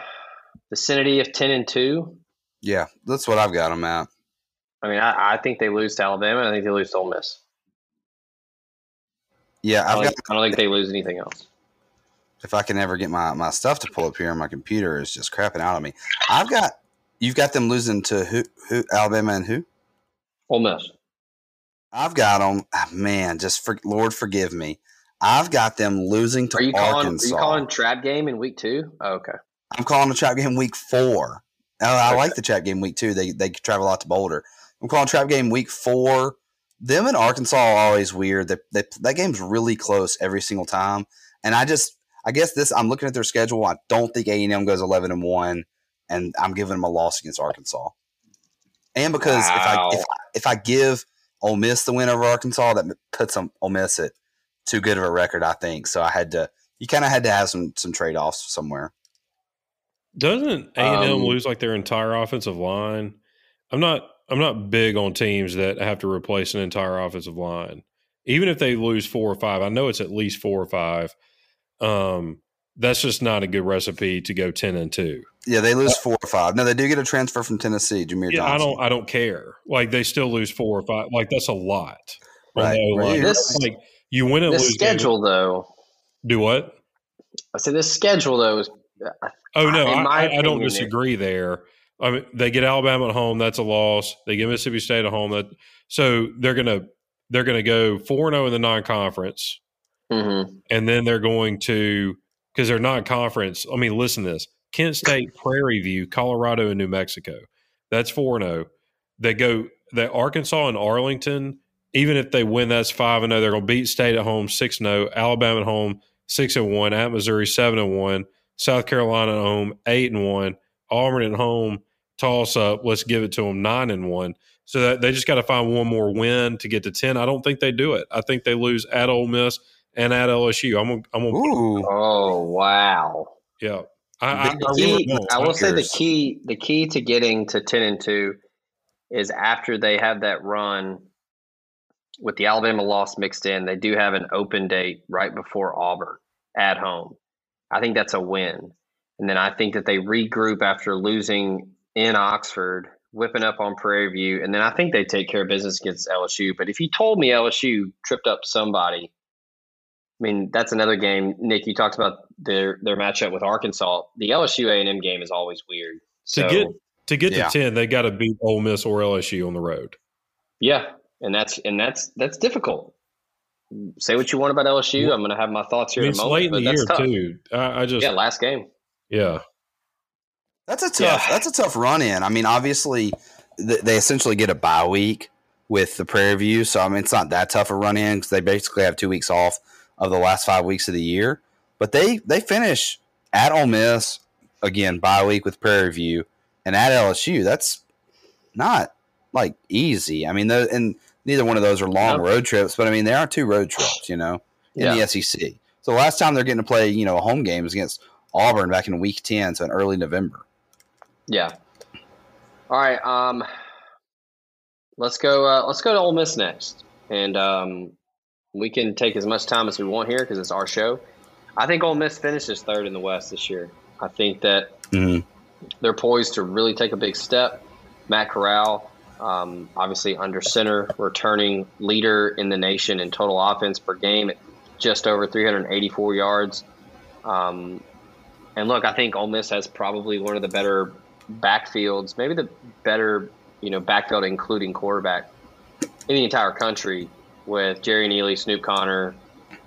vicinity of ten and two. Yeah, that's what I've got them at. I mean, I, I, think they lose to Alabama. I think they lose to Ole Miss. Yeah, I I've don't, got. think, I don't think they lose anything else. If I can ever get my my stuff to pull up here, my computer is just crapping out on me. I've got. You've got them losing to who? Who? Alabama and who? Ole Miss. I've got them. Ah, man, just for Lord forgive me. I've got them losing to Are you calling? Are you calling trap game in week two? Oh, okay. I'm calling the trap game week four. Oh, I Okay. like the trap game week two. They they travel out to Boulder. I'm calling trap game week four. Them and Arkansas are always weird. They, they, that game's really close every single time. And I just, I guess this. I'm looking at their schedule. I don't think A and M goes 11 and one, and I'm giving them a loss against Arkansas. And because if I if, I- if I give Ole Miss the win over Arkansas, that puts them Ole Miss at too good of a record. I think so. I had to. You kind of had to have some some trade offs somewhere. Doesn't A and M Um, lose like their entire offensive line? I'm not. I'm not big on teams that have to replace an entire offensive line. Even if they lose four or five, I know it's at least four or five. Um, that's just not a good recipe to go ten and two. Yeah, they lose four or five. No, they do get a transfer from Tennessee, Jahmir Yeah, I don't. I don't care. Like they still lose four or five. Like that's a lot. on Right. the O-line. This- like you win and This lose. games- schedule, though. Do what? I said this schedule, though, is Oh no, In I, my I, I don't disagree there. I mean, they get Alabama at home. That's a loss. They get Mississippi State at home. That so they're gonna they're gonna go four and zero in the non conference, mhm. and then they're going to because they're non conference. I mean, listen to this: Kent State, Prairie View, Colorado, and New Mexico. That's four and zero. They go that Arkansas and Arlington. Even if they win, that's five and zero. They're going to beat State at home six and zero. Alabama at home six and one. At Missouri seven and one. South Carolina at home eight and one. Auburn at home toss up. Let's give it to them nine and one. So that they just got to find one more win to get to ten. I don't think they do it. I think they lose at Ole Miss and at LSU. I'm gonna, I'm gonna Ooh, Oh wow! yeah. I, I, I Key, really. I will say the key the key to getting to ten and two is after they have that run with the Alabama loss mixed in. They do have an open date right before Auburn at home. I think that's a win, and then I think that they regroup after losing in Oxford, whipping up on Prairie View, and then I think they take care of business against LSU. But if you told me LSU tripped up somebody. I mean, that's another game. Nick, you talked about their their matchup with Arkansas. The LSU A and M game is always weird. To get to get Yeah. to ten, they got to beat Ole Miss or LSU on the road. yeah, and that's and that's that's difficult. Say what you want about LSU. I'm going to have my thoughts I here mean, in it's a moment. late in the year tough. too. I, I just Yeah, yeah. last game. Yeah, that's a tough. Yeah. That's a tough run in. I mean, obviously, th- they essentially get a bye week with the Prairie View, so I mean, it's not that tough a run in because they basically have two weeks off of the last five weeks of the year. But they they finish at Ole Miss again bye week with Prairie View and at LSU. That's not like easy. I mean, and neither one of those are long road trips, but I mean, they are two road trips. You know, in Yeah. the SEC. So the last time they're getting to play, you know, a home game was against Auburn back in Week Ten, so in early November. Yeah. All right. Um, let's go. Uh, let's go to Ole Miss next, and um, we can take as much time as we want here because it's our show. I think Ole Miss finishes third in the West this year. I think that Mhm. they're poised to really take a big step. Matt Corral, um, obviously under center, returning leader in the nation in total offense per game at just over 384 yards. Um, and look, I think Ole Miss has probably one of the better backfields, maybe the better, you know, backfield including quarterback in the entire country with Jerrion Ealy, Snoop Connor,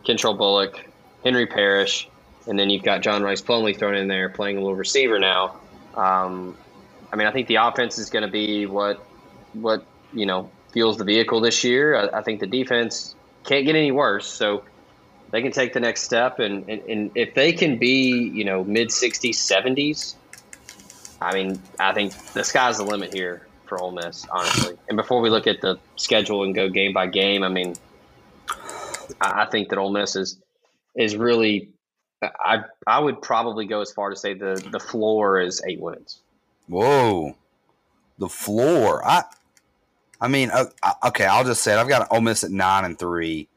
Kentrell Bullock, Henry Parrish, and then you've got John Rhys Plumlee thrown in there playing a little receiver now. Um, I mean, I think the offense is going to be what what you know fuels the vehicle this year. I, I think the defense can't get any worse, so they can take the next step. And, and, and if they can be you know mid 60s, 70s, I mean, I think the sky's the limit here for Ole Miss, honestly. And before we look at the schedule and go game by game, I mean, I, think that Ole Miss is is really. I I would probably go as far to say the the floor is eight wins. Whoa, the floor. I, I mean, uh, okay. I'll just say it. I've got Ole Miss at nine and three,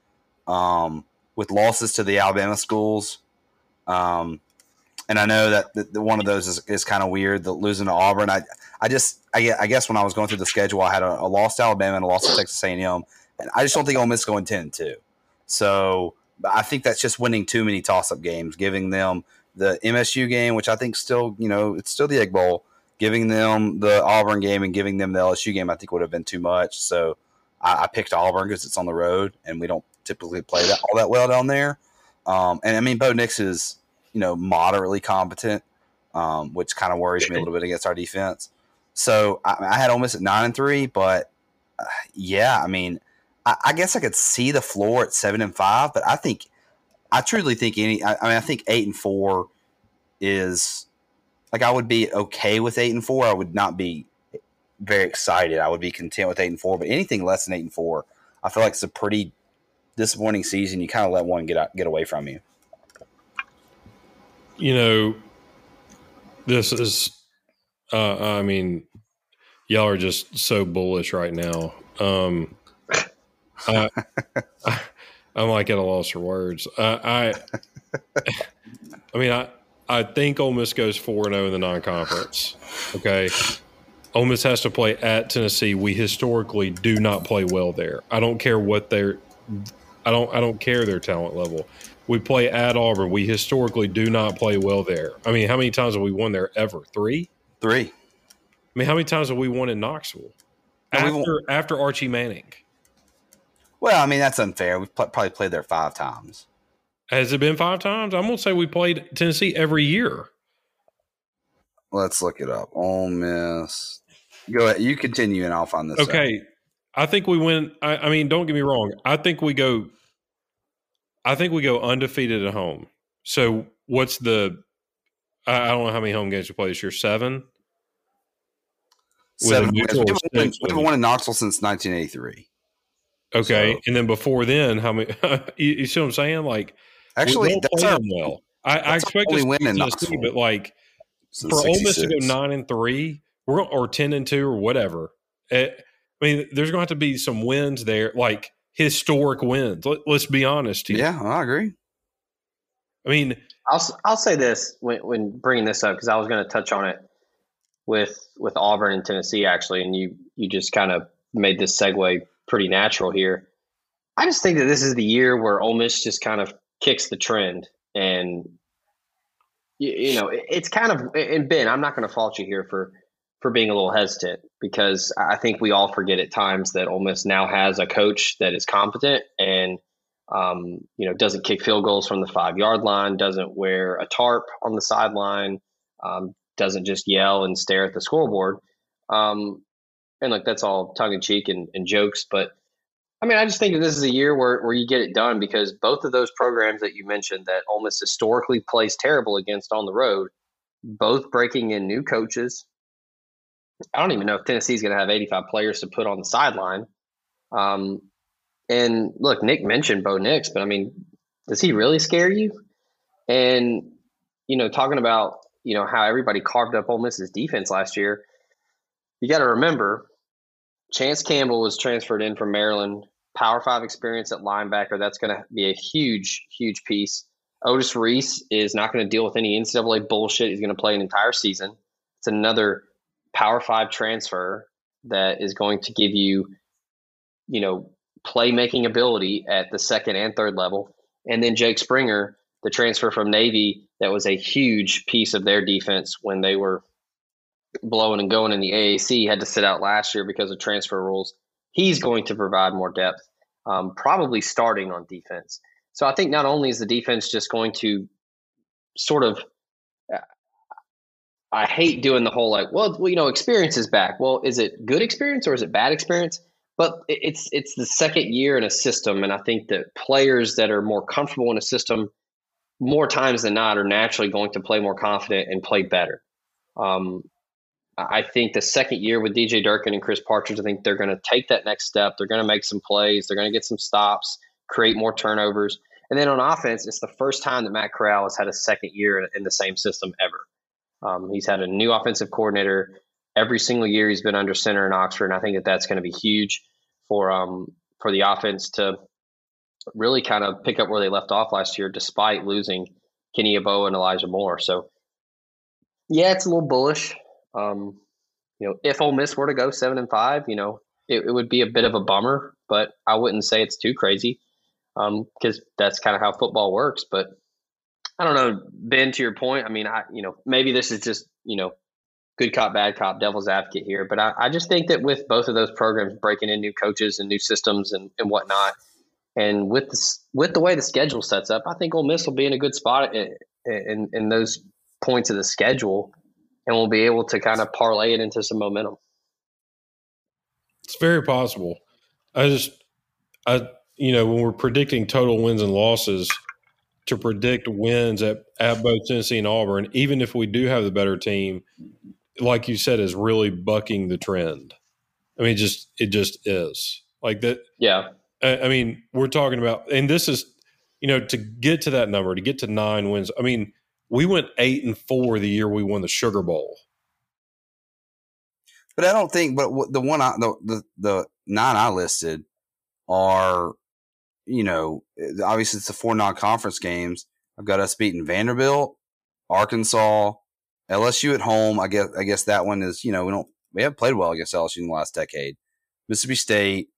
um, with losses to the Alabama schools, um, and I know that the, the one of those is, is kind of weird. The losing to Auburn. I, I just, I, I guess when I was going through the schedule, I had a, a loss to Alabama and a loss to Texas A and M, and I just don't think Ole Miss going ten two. So I think that's just winning too many toss up games, giving them the MSU game, which I think still, you know, it's still the Egg Bowl, giving them the Auburn game and giving them the LSU game, I think would have been too much. So I, I picked Auburn because it's on the road and we don't typically play that all that well down there. Um, and I mean, Bo Nix is, you know, moderately competent, um, which kind of worries me a little bit against our defense. So I, I had Ole Miss at nine and three, but uh, yeah, I mean, I, I, guess I could see the floor at seven and five, but I think I truly think any. I, I mean, I think eight and four is like I would be okay with eight and four. I would not be very excited. I would be content with eight and four, but anything less than eight and four, I feel like it's a pretty disappointing season. You kind of let one get out, get away from you. You know, this is. Uh, I mean, y'all are just so bullish right now. Um, I, I, am like at a loss for words. I, I, I mean, I, I think Ole Miss goes four and zero oh in the non-conference. Okay, Ole Miss has to play at Tennessee. We historically do not play well there. I don't care what their, I don't, I don't care their talent level. We play at Auburn. We historically do not play well there. I mean, how many times have we won there ever? Three. Three. I mean, how many times have we won in Knoxville after after Archie Manning? Well, I mean that's unfair. We've pl- probably played there five times. Has it been five times? I'm gonna say we played Tennessee every year. Let's look it up. Ole Miss. Go ahead. You continue, and I'll find this. Okay. Out. I think we win. I, I, mean, don't get me wrong. I think we go. I think we go undefeated at home. So what's the? I, I don't know how many home games we play this year. Seven. Seven. We haven't won in Knoxville since 1983. Okay, so, and then before then, how many? you, you, see what I'm saying? Like, actually, that's our, well. I, I expect us win in Knoxville, but like for Ole Miss to go nine and three, we're or ten and two or whatever. It, eh, I mean, there's going to have to be some wins there, like historic wins. Let, us be honest here. Yeah, I agree. I mean, I'll I'll say this when when bringing this up because I was going to touch on it with with Auburn and Tennessee actually, and you you just kind of made this segue pretty natural here. I just think that this is the year where Ole Miss just kind of kicks the trend, and you, you know it's kind of and Ben, I'm not going to fault you here for for being a little hesitant because I think we all forget at times that Ole Miss now has a coach that is competent and um, you know doesn't kick field goals from the five yard line, doesn't wear a tarp on the sideline, um, doesn't just yell and stare at the scoreboard. Um, and like that's all tongue in cheek and, and jokes, but I mean, I just think that this is a year where, where you get it done because both of those programs that you mentioned that almost historically plays terrible against on the road, both breaking in new coaches. I don't even know if Tennessee's going to have 85 players to put on the sideline. Um, and look, Nick mentioned Bo Nix, but I mean, does he really scare you? And, you know, talking about, you know, how everybody carved up Ole Miss's defense last year – you got to remember, Chance Campbell was transferred in from Maryland, Power Five experience at linebacker. That's going to be a huge, huge piece. Otis Reese is not going to deal with any NCAA bullshit. He's going to play an entire season. It's another Power Five transfer that is going to give you, you know, playmaking ability at the second and third level. And then Jake Springer, the transfer from Navy, that was a huge piece of their defense when they were blowing and going in the AAC had to sit out last year because of transfer rules. He's going to provide more depth, um, probably starting on defense. So I think not only is the defense just going to sort of, I hate doing the whole like, well, you know, experience is back. Well, is it good experience or is it bad experience? But it's it's the second year in a system, and I think that players that are more comfortable in a system, more times than not, are naturally going to play more confident and play better. Um, I think the second year with DJ Durkin and Chris Partridge, I think they're going to take that next step. They're going to make some plays. They're going to get some stops, create more turnovers. And then on offense, it's the first time that Matt Corral has had a second year in the same system ever. Um, he's had a new offensive coordinator every single year. He's been under center in Oxford, and I think that that's going to be huge for um, for the offense to really kind of pick up where they left off last year, despite losing Kenny Yeboah and Elijah Moore. So, yeah, it's a little bullish. Um, you know, if Ole Miss were to go seven and five, you know, it, it, would be a bit of a bummer, but I wouldn't say it's too crazy. because um, that's kind of how football works. But I don't know, Ben. To your point, I mean, I you know maybe this is just you know good cop, bad cop, devil's advocate here, but I, I just think that with both of those programs breaking in new coaches and new systems and, and whatnot, and with the, with the way the schedule sets up, I think Ole Miss will be in a good spot in, in, in those points of the schedule, and we'll be able to kind of parlay it into some momentum. It's very possible. I just, I you know, when we're predicting total wins and losses, to predict wins at, at both Tennessee and Auburn, even if we do have the better team, like you said, is really bucking the trend. I mean, just it just is like that. Yeah. I, I mean, we're talking about, and this is, you know, to get to that number, to get to nine wins. I mean, we went eight and four the year we won the Sugar Bowl. But I don't think. But the one, I, the the the nine I listed are you know, obviously it's the four non-conference games. I've got us beating Vanderbilt, Arkansas, LSU at home. I guess I guess that one is you know we don't we haven't played well against LSU in the last decade. Mississippi State,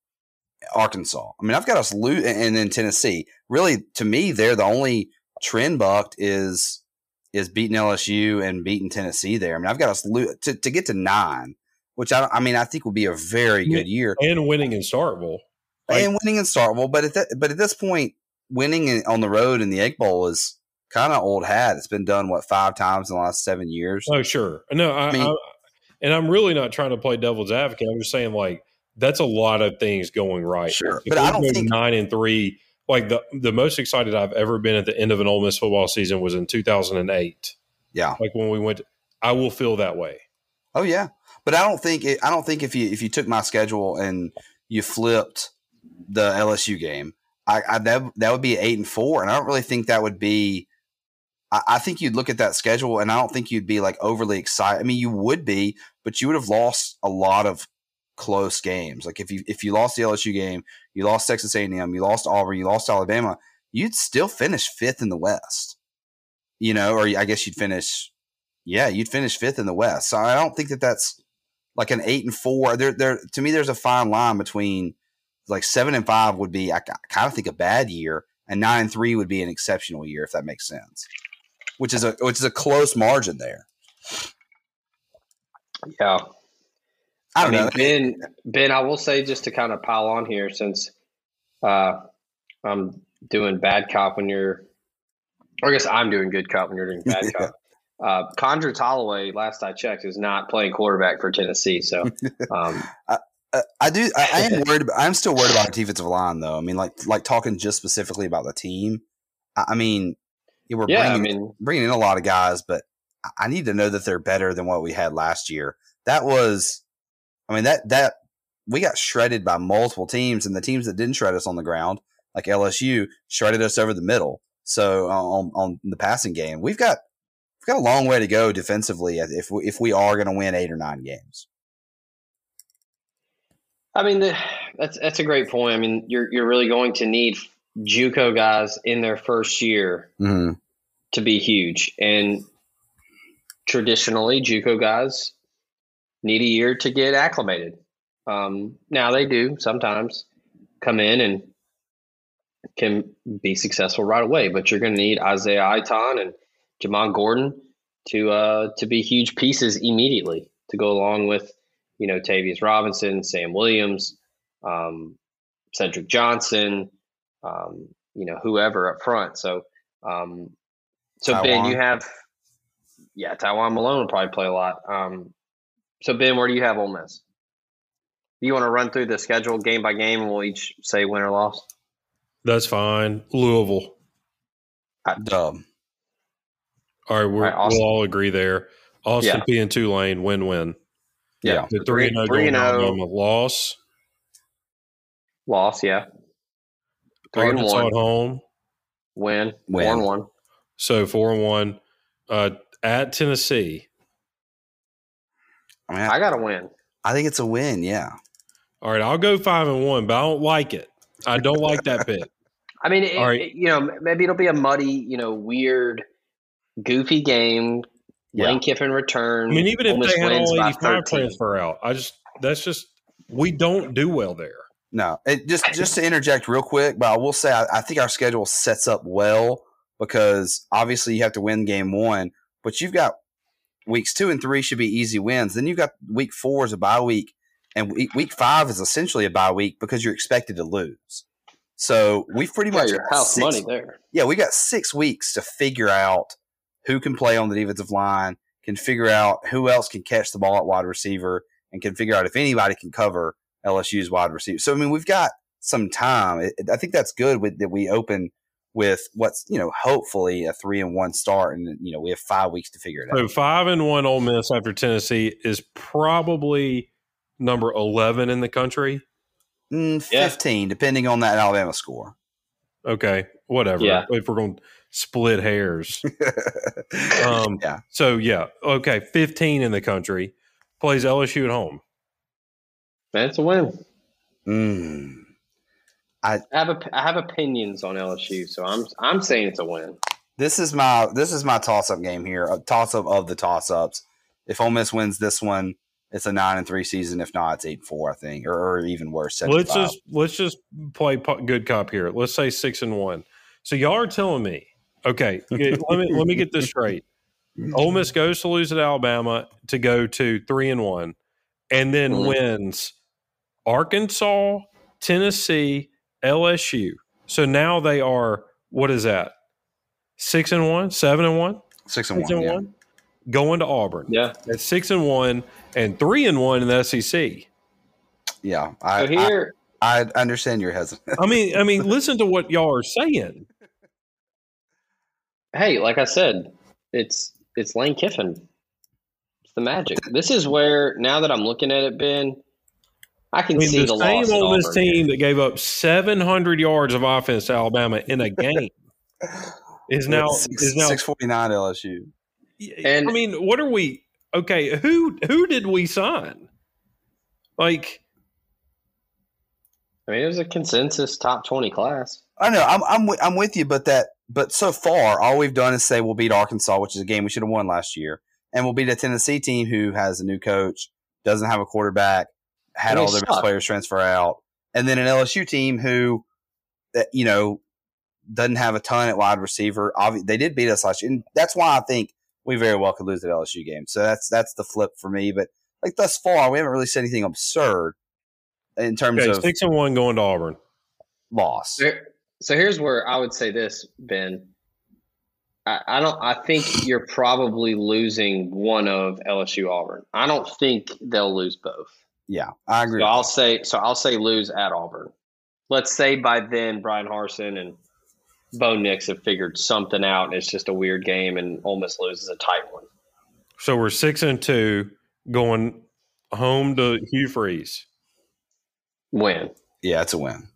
Arkansas. I mean, I've got us lose, and then Tennessee. Really, to me, they're the only trend bucked is is beating LSU and beating Tennessee. There, I mean, I've got us lose to, to get to nine, which I, I mean, I think would be a very good year, and winning in Starkville. Like, and winning in Starkville, but at that, but at this point, winning in, on the road in the Egg Bowl is kind of old hat. It's been done what five times in the last seven years. Oh, sure. No, I, I mean, I, and I'm really not trying to play devil's advocate. I'm just saying like that's a lot of things going right. Sure, if but I don't think nine and three. Like the the most excited I've ever been at the end of an Ole Miss football season was in 2008. Yeah, like when we went. To, I will feel that way. Oh yeah, but I don't think it, I don't think if you if you took my schedule and you flipped the LSU game. I, I that that would be eight and four, and I don't really think that would be. I, I, think you'd look at that schedule, and I don't think you'd be like overly excited. I mean, you would be, but you would have lost a lot of close games. Like if you if you lost the LSU game, you lost Texas A&M, you lost Auburn, you lost Alabama, you'd still finish fifth in the West. You know, or I guess you'd finish, yeah, you'd finish fifth in the West. So I don't think that that's like an eight and four. There, there to me, there's a fine line between like seven and five would be, I kind of think, a bad year, and nine and three would be an exceptional year, if that makes sense. Which is a which is a close margin there. Yeah, I, I mean, know. Ben. Ben, I will say just to kind of pile on here, since uh, I'm doing bad cop when you're, or I guess I'm doing good cop when you're doing bad cop. Uh, Condrez Holloway, last I checked, is not playing quarterback for Tennessee. So um, I, uh, I do. I, I, am worried. I'm still worried about the defensive line, though. I mean, like like talking just specifically about the team. I, I mean, we're yeah, bringing, I mean, bringing in a lot of guys, but I need to know that they're better than what we had last year. That was, I mean that that we got shredded by multiple teams, and the teams that didn't shred us on the ground, like LSU, shredded us over the middle. So on on the passing game, we've got we've got a long way to go defensively if we, if we are going to win eight or nine games. I mean, the, that's that's a great point. I mean, you're you're really going to need JUCO guys in their first year mm-hmm. to be huge, and traditionally, JUCO guys need a year to get acclimated. Um, now they do sometimes come in and can be successful right away, but you're going to need Isaiah Iton and Jamon Gordon to uh, to be huge pieces immediately to go along with you know, Tavius Robinson, Sam Williams, um, Cedric Johnson, um, you know, whoever up front. So, um, so Tywone. Ben, you have, yeah, Tywone Malone will probably play a lot. Um, so Ben, where do you have Ole Miss? You want to run through the schedule game by game, and we'll each say win or loss. That's fine. Louisville. Dub. All right, we're, all right, we'll all agree there. Austin yeah. Peay and Tulane win win. Yeah, the three and zero going on a loss. Loss, yeah. Three Arkansas and one. at home. Win. Win. Four and one. So four and one. Uh, at Tennessee. I, mean, I, I got to win. I think it's a win. Yeah. All right, I'll go five and one, but I don't like it. I don't like that pick. I mean, it, right. it, you know, maybe it'll be a muddy, you know, weird, goofy game yeah. Lane Kiffin return. I mean, even if they had all 85 transfer out, I just that's just we don't do well there. No, it just just to interject real quick, but I will say I, I think our schedule sets up well because obviously you have to win game one, but you've got weeks two and three should be easy wins. Then you've got week four is a bye week, and week, week five is essentially a bye week because you're expected to lose. So we've pretty Yeah, much your got house six- money there. yeah, we got six weeks to figure out who can play on the defensive line, can figure out who else can catch the ball at wide receiver, and can figure out if anybody can cover LSU's wide receiver. So I mean, we've got some time. I think that's good with, that we open with what's you know hopefully a three and one start, and you know we have five weeks to figure it out. So five and one Ole Miss after Tennessee is probably number eleven in the country. Mm, Yeah. Fifteen, depending on that Alabama score. Okay, whatever. Yeah. If we're going to split hairs, Um, yeah, so yeah, okay, fifteen in the country plays LSU at home. That's a win. mm. I have a, I have opinions on LSU, so I'm I'm saying it's a win. this is my this is my toss up game here. A toss up of the toss ups. If Ole Miss wins this one, it's a nine and three season. If not, it's eight and four, I think, or, or even worse. seven Let's five. just let's just play good cop here. Let's say six and one. So y'all are telling me, okay, let me let me get this straight. Ole Miss goes to lose at Alabama to go to three and one, and then Mhm. wins Arkansas, Tennessee, LSU. So now they are what is that? Six and one, seven and one, six and six one. and yeah. one, going to Auburn. Yeah. At six and one and three and one in the SEC. Yeah, I, So here, I, I understand your hesitant. I mean, I mean, listen to what y'all are saying. Hey, like I said, it's it's Lane Kiffin. It's the magic. This is where now that I'm looking at it, Ben, I I can mean, see the the, same loss. at Ole Miss Auburn. team that gave up 700 yards of offense to Alabama in a game is now six, is now. six forty nine LSU. And- I mean, what are we? Okay, who who did we sign? Like, I mean, it was a consensus top twenty class. I know I'm I'm I'm with you, but that but so far all we've done is say we'll beat Arkansas, which is a game we should have won last year, and we'll beat a Tennessee team who has a new coach, doesn't have a quarterback, had all their best suck. players transfer out, and then an LSU team who, you know, doesn't have a ton at wide receiver. They did beat us last year, and that's why I think we very well could lose that LSU game. So that's that's the flip for me. But like thus far, we haven't really said anything absurd in terms okay, of six and one going to Auburn. loss. So, so here's where I would say this, Ben. I, I don't. I think you're probably losing one of LSU Auburn. I don't think they'll lose both. Yeah, I agree. So I'll say. So I'll say lose at Auburn. Let's say by then Bryan Harsin and Bo Nix have figured something out, and it's just a weird game, and Ole Miss loses a tight one. So we're six and two going home to Hugh Freeze. Win. yeah, it's a win.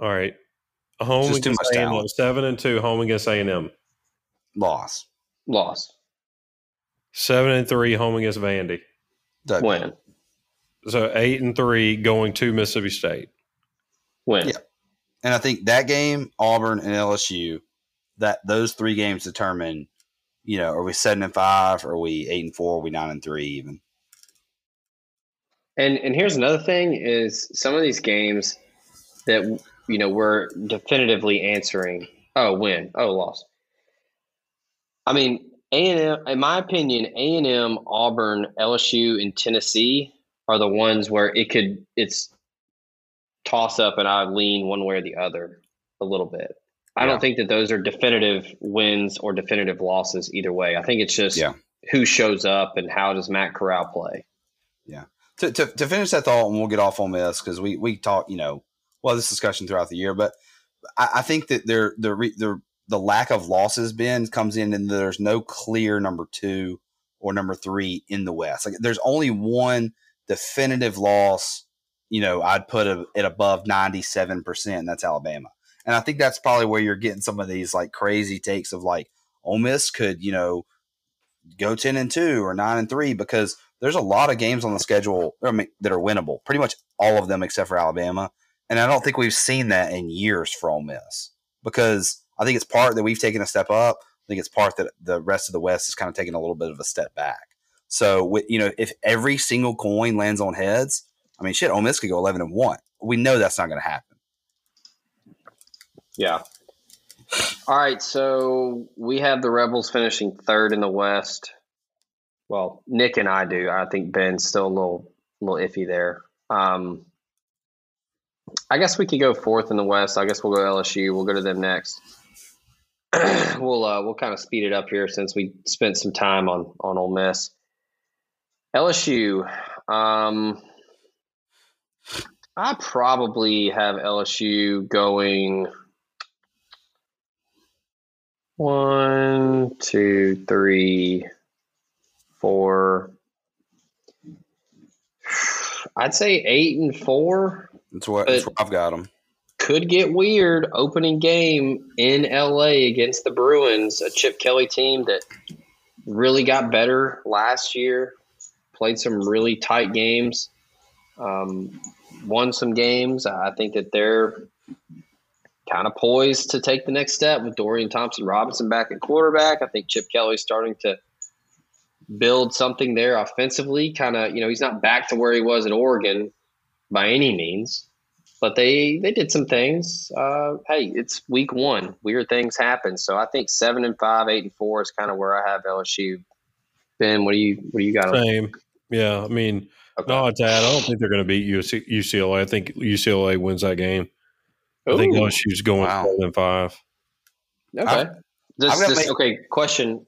All right, home Just too against much A&M, talent. seven and two home against A and M. Loss. Loss. Seven and three home against Vandy. Doug. Win. So eight and three going to Mississippi State. Win. Yeah. And I think that game, Auburn and LSU, that those three games determine, you know, are we seven and five, or are we eight and four, are we nine and three even? And and here's another thing is some of these games that you know we're definitively answering. Oh, win. Oh, loss. I mean, A and M. In my opinion, A and M, Auburn, LSU, and Tennessee are the ones where it could. It's toss up, and I lean one way or the other a little bit. I Yeah. don't think that those are definitive wins or definitive losses either way. I think it's just Yeah. who shows up and how does Matt Corral play. To, to, to finish that thought, and we'll get off on this because we we talk, you know, well, this discussion throughout the year, but I, I think that there the the the lack of losses Ben comes in, and there's no clear number two or number three in the West. Like there's only one definitive loss. You know, I'd put a, it above ninety seven percent, that's Alabama. And I think that's probably where you're getting some of these like crazy takes of like Ole Miss could, you know, go ten and two or nine and three because there's a lot of games on the schedule that are winnable. Pretty much all of them except for Alabama. And I don't think we've seen that in years for Ole Miss because I think it's part that we've taken a step up. I think it's part that the rest of the West is kind of taking a little bit of a step back. So, you know, if every single coin lands on heads, I mean, shit, Ole Miss could go 11 and 1. we know that's not going to happen. Yeah. All right, so we have the Rebels finishing third in the West. Well, Nick and I do. I think Ben's still a little, little iffy there. Um, I guess we could go fourth in the West. I guess we'll go LSU. We'll go to them next. we'll uh, we'll kind of speed it up here since we spent some time on on Ole Miss. LSU. Um, I probably have LSU going one, two, three, four. I'd say eight and four. That's what, that's what I've got them could get weird opening game in LA against the Bruins, a Chip Kelly team that really got better last year, played some really tight games, um, won some games. I think that they're kind of poised to take the next step with Dorian Thompson Robinson back at quarterback. I think Chip Kelly's starting to build something there offensively. Kind of, you know, he's not back to where he was at Oregon by any means but they they did some things. Uh, hey, it's week one. Weird things happen. So I think seven and five, eight and four is kind of where I have LSU. Ben, what do you what do you got? Same. Yeah, I mean, okay. no, it's I don't think they're going to beat UCLA. I think UCLA wins that game. Ooh. I think LSU's going wow. four and five. Okay. I, just, just, make- okay. Question,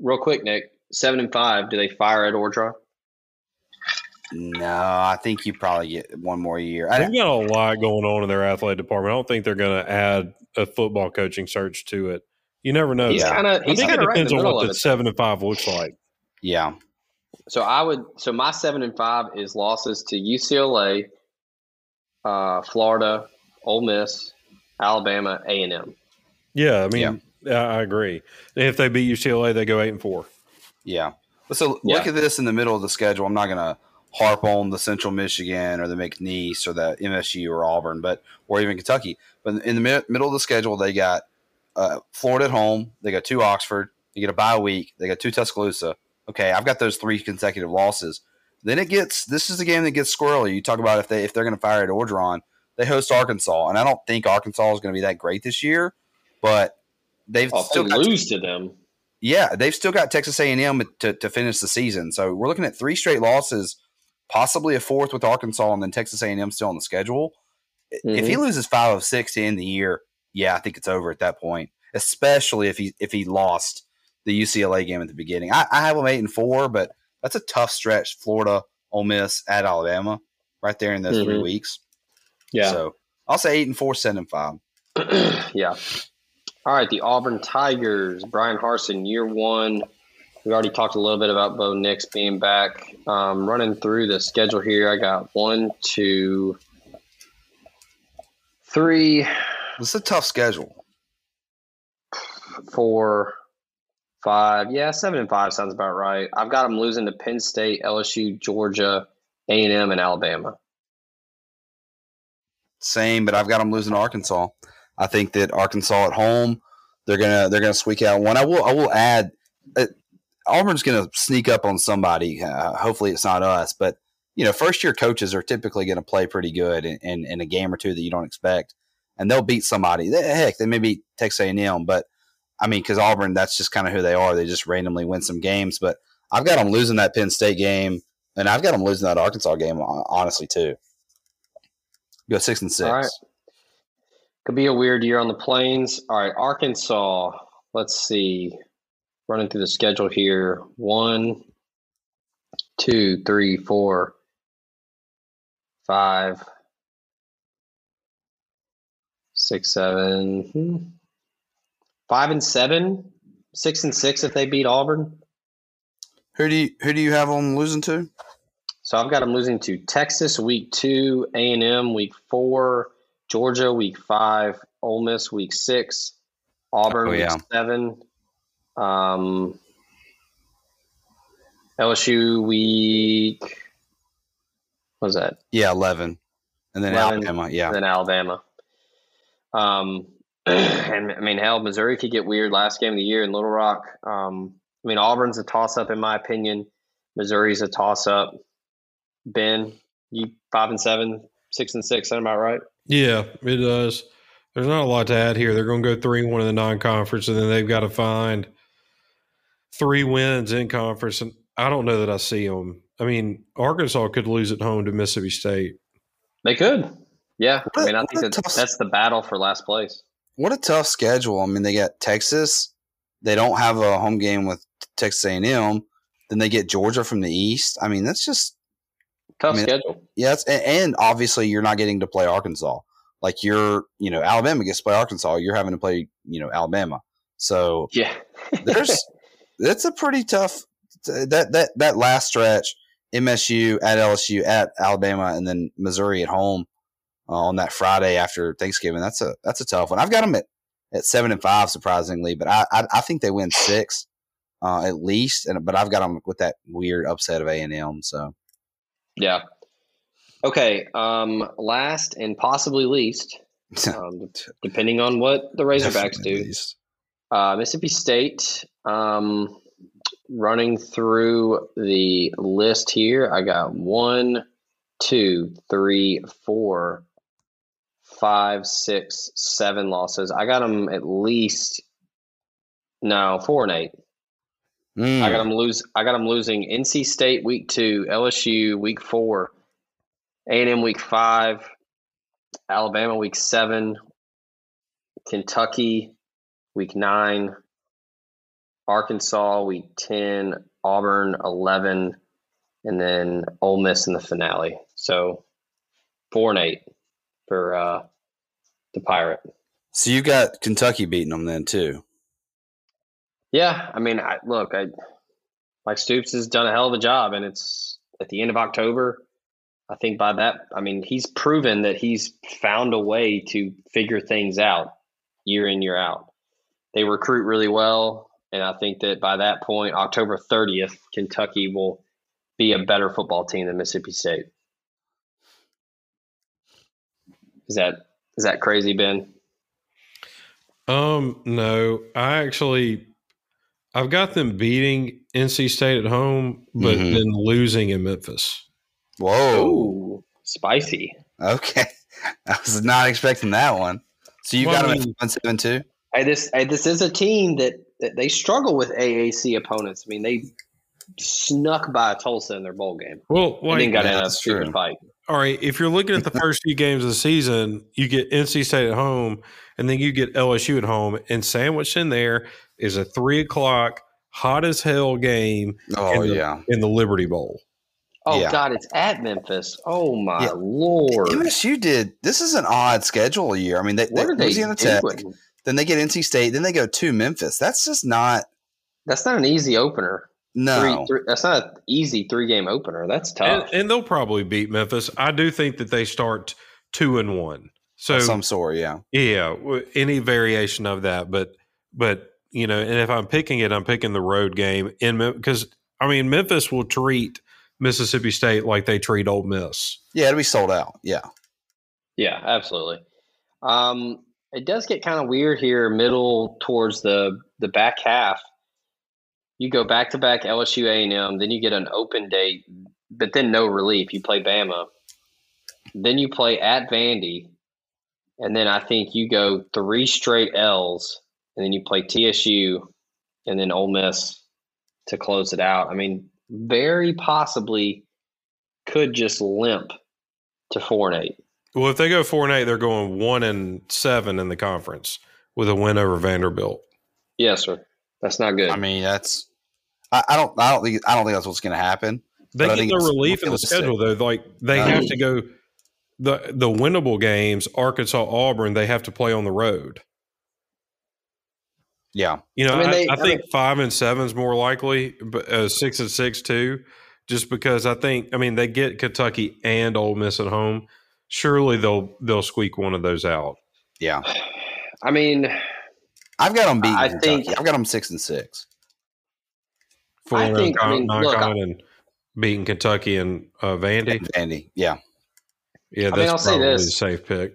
real quick, Nick. Seven and five. Do they fire Ed Orgeron? No, I think you probably get one more year. They've got a lot going on in their athletic department. I don't think they're going to add a football coaching search to it. You never know. He's kind of. I think it depends right on what the seven and five looks like. Yeah. So I would. So my seven and five is losses to UCLA, uh, Florida, Ole Miss, Alabama, A and M. Yeah, I mean, yeah. I agree. If they beat UCLA, they go eight and four. Yeah. So yeah. look at this in the middle of the schedule. I'm not going to harp on the Central Michigan or the McNeese or the MSU or Auburn, but or even Kentucky. But in the mid- middle of the schedule, they got uh, Florida at home. They got two Oxford. You get a bye week. They got two Tuscaloosa. Okay, I've got those three consecutive losses. Then it gets this is the game that gets squirrely. You talk about if they if they're going to fire Ed Orgeron, they host Arkansas, and I don't think Arkansas is going to be that great this year, but they've oh, still they lose to them. Yeah, they've still got Texas A and M to, to finish the season. So we're looking at three straight losses possibly a fourth with Arkansas, and then Texas A&M still on the schedule. Mm-hmm. If he mm-hmm. loses five of six to end the year, yeah, I think it's over at that point. Especially if he if he lost the UCLA game at the beginning. I, I have him eight and four, but that's a tough stretch. Florida, Ole Miss, at Alabama, right there in those mm-hmm. three weeks. Yeah. So I'll say eight and four, seven and five. yeah. All right, the Auburn Tigers, Bryan Harsin, year one, we already talked a little bit about Bo Nix being back. Um, running through the schedule here, I got one, two, three. This is a tough schedule. Four, five. Yeah, seven and five sounds about right. I've got them losing to Penn State, LSU, Georgia, A and M, and Alabama. Same, but I've got them losing to Arkansas. I think that Arkansas at home, they're gonna they're gonna squeak out one. I will I will add. Auburn's going to sneak up on somebody. Uh, hopefully, it's not us, but you know, first year coaches are typically going to play pretty good in, in, in, a game or two that you don't expect, and they'll beat somebody. Heck, they may beat Texas A&M, but I mean, because Auburn, that's just kind of who they are. They just randomly win some games. But I've got them losing that Penn State game, and I've got them losing that Arkansas game, honestly, too. Go six and six. Could be a weird year on the plains. All right, Arkansas. Let's see running through the schedule here. One, two, three, four, five, six, seven, hmm. five and seven, six and six if they beat Auburn. Who do you who do you have them losing to? So I've got them losing to Texas week two, A and M week four, Georgia week five, Ole Miss week six, Auburn oh, yeah. week seven, um, LSU week. What was that? Yeah, eleven, and then 11, Alabama. Yeah, then Alabama. Um, and I mean, hell, Missouri could get weird last game of the year in Little Rock. Um, I mean, Auburn's a toss up in my opinion. Missouri's a toss up. Ben, you five and seven, Six and six, sound about right? Yeah, it does. There's not a lot to add here. They're going to go three and one in the non-conference, and then they've got to find three wins in conference. And I don't know that I see them. I mean, Arkansas could lose at home to Mississippi State. They could. Yeah, What a- I mean, I think that tough- that's the battle for last place. What a tough schedule. I mean, they got Texas. They don't have a home game with Texas A&M. Then they get Georgia from the East. I mean, that's just Tough I mean, schedule. yeah. It's, and, and obviously, you're not getting to play Arkansas. Like you're, you know, Alabama gets to play Arkansas. You're having to play, you know, Alabama. So Yeah, there's it's a pretty tough that that that last stretch. MSU at LSU at Alabama and then Missouri at home uh, on that Friday after Thanksgiving. That's a that's a tough one. I've got them at, at seven and five surprisingly, but I I, I think they win six uh, at least. And but I've got them with that weird upset of A and M. So yeah. Okay. Um, last and possibly least, um, depending on what the Razorbacks Definitely do. least. Uh, Mississippi State. Um, running through the list here, I got one, two, three, four, five, six, seven losses. I got them at least no four and eight. Mm. I got them lose. I got them losing NC State week two, LSU week four, A and M week five, Alabama week seven, Kentucky week nine, Arkansas week ten, Auburn eleven, and then Ole Miss in the finale. So four and eight for uh, the Pirate. So you've got Kentucky beating them then too. Yeah, I mean, I, look, I Mike Stoops has done a hell of a job, and it's at the end of October. I think by that, I mean he's proven that he's found a way to figure things out year in year out. They recruit really well, and I think that by that point, October thirtieth, Kentucky will be a better football team than Mississippi State. Is that is that crazy, Ben? Um, no, I actually, I've got them beating NC State at home, but Mhm. then losing in Memphis. Whoa. Ooh, spicy. Okay. I was not expecting that one. So you Well, got I them mean- at one seven two. Hey, this hey, this is a team that, that they struggle with AAC opponents. I mean, they snuck by Tulsa in their bowl game Well, and then got in a that's stupid true. fight. all right, if you're looking at the first few games of the season, you get NC State at home, and then you get LSU at home, and sandwiched in there is a three o'clock hot as hell game Oh in the, yeah. in the Liberty Bowl. Oh Yeah. God, it's at Memphis. Oh my Yeah. lord, MSU did. This is an odd schedule year. I mean, they, they what are they Louisiana Tech, doing? Then they get NC State, then they go to Memphis. That's just not That's not an easy opener. no. Three, three, that's not an easy three game opener. That's tough. and they'll probably beat Memphis. I do think that they start two and one. So of some sort. Yeah. Yeah, any variation of that, but but you know, and if I'm picking it, I'm picking the road game in because I mean Memphis will treat Mississippi State like they treat Ole Miss. Yeah. It'll be sold out. Yeah. Yeah, absolutely. Um, it does get kind of weird here, middle towards the the back half. You go back to back LSU A and M, then you get an open date, but then no relief. You play Bama, then you play at Vandy, and then I think you go three straight L's, and then you play TSU, and then Ole Miss to close it out. I mean, very possibly could just limp to four and eight. Well, if they go four and eight, they're going one and seven in the conference with a win over Vanderbilt. Yes, sir. That's not good. I mean, that's. I, I don't. I don't think. I don't think that's what's going to happen. They I get think no relief in the realistic. schedule though. Like they Um, have to go the the winnable games, Arkansas, Auburn. They have to play on the road. Yeah. You know, I I, mean, they- I I think five and seven is more likely, but uh, six and six too. Just because I think, I mean, they get Kentucky and Ole Miss at home. Surely they'll they'll squeak one of those out. Yeah. I mean, I've got them beating I Kentucky. think- I've got them six and six. Full I think- I mean, look, non-con and beating Kentucky and uh, Vandy. Vandy. Yeah. Yeah, I mean, that's I'll say this. the safe pick.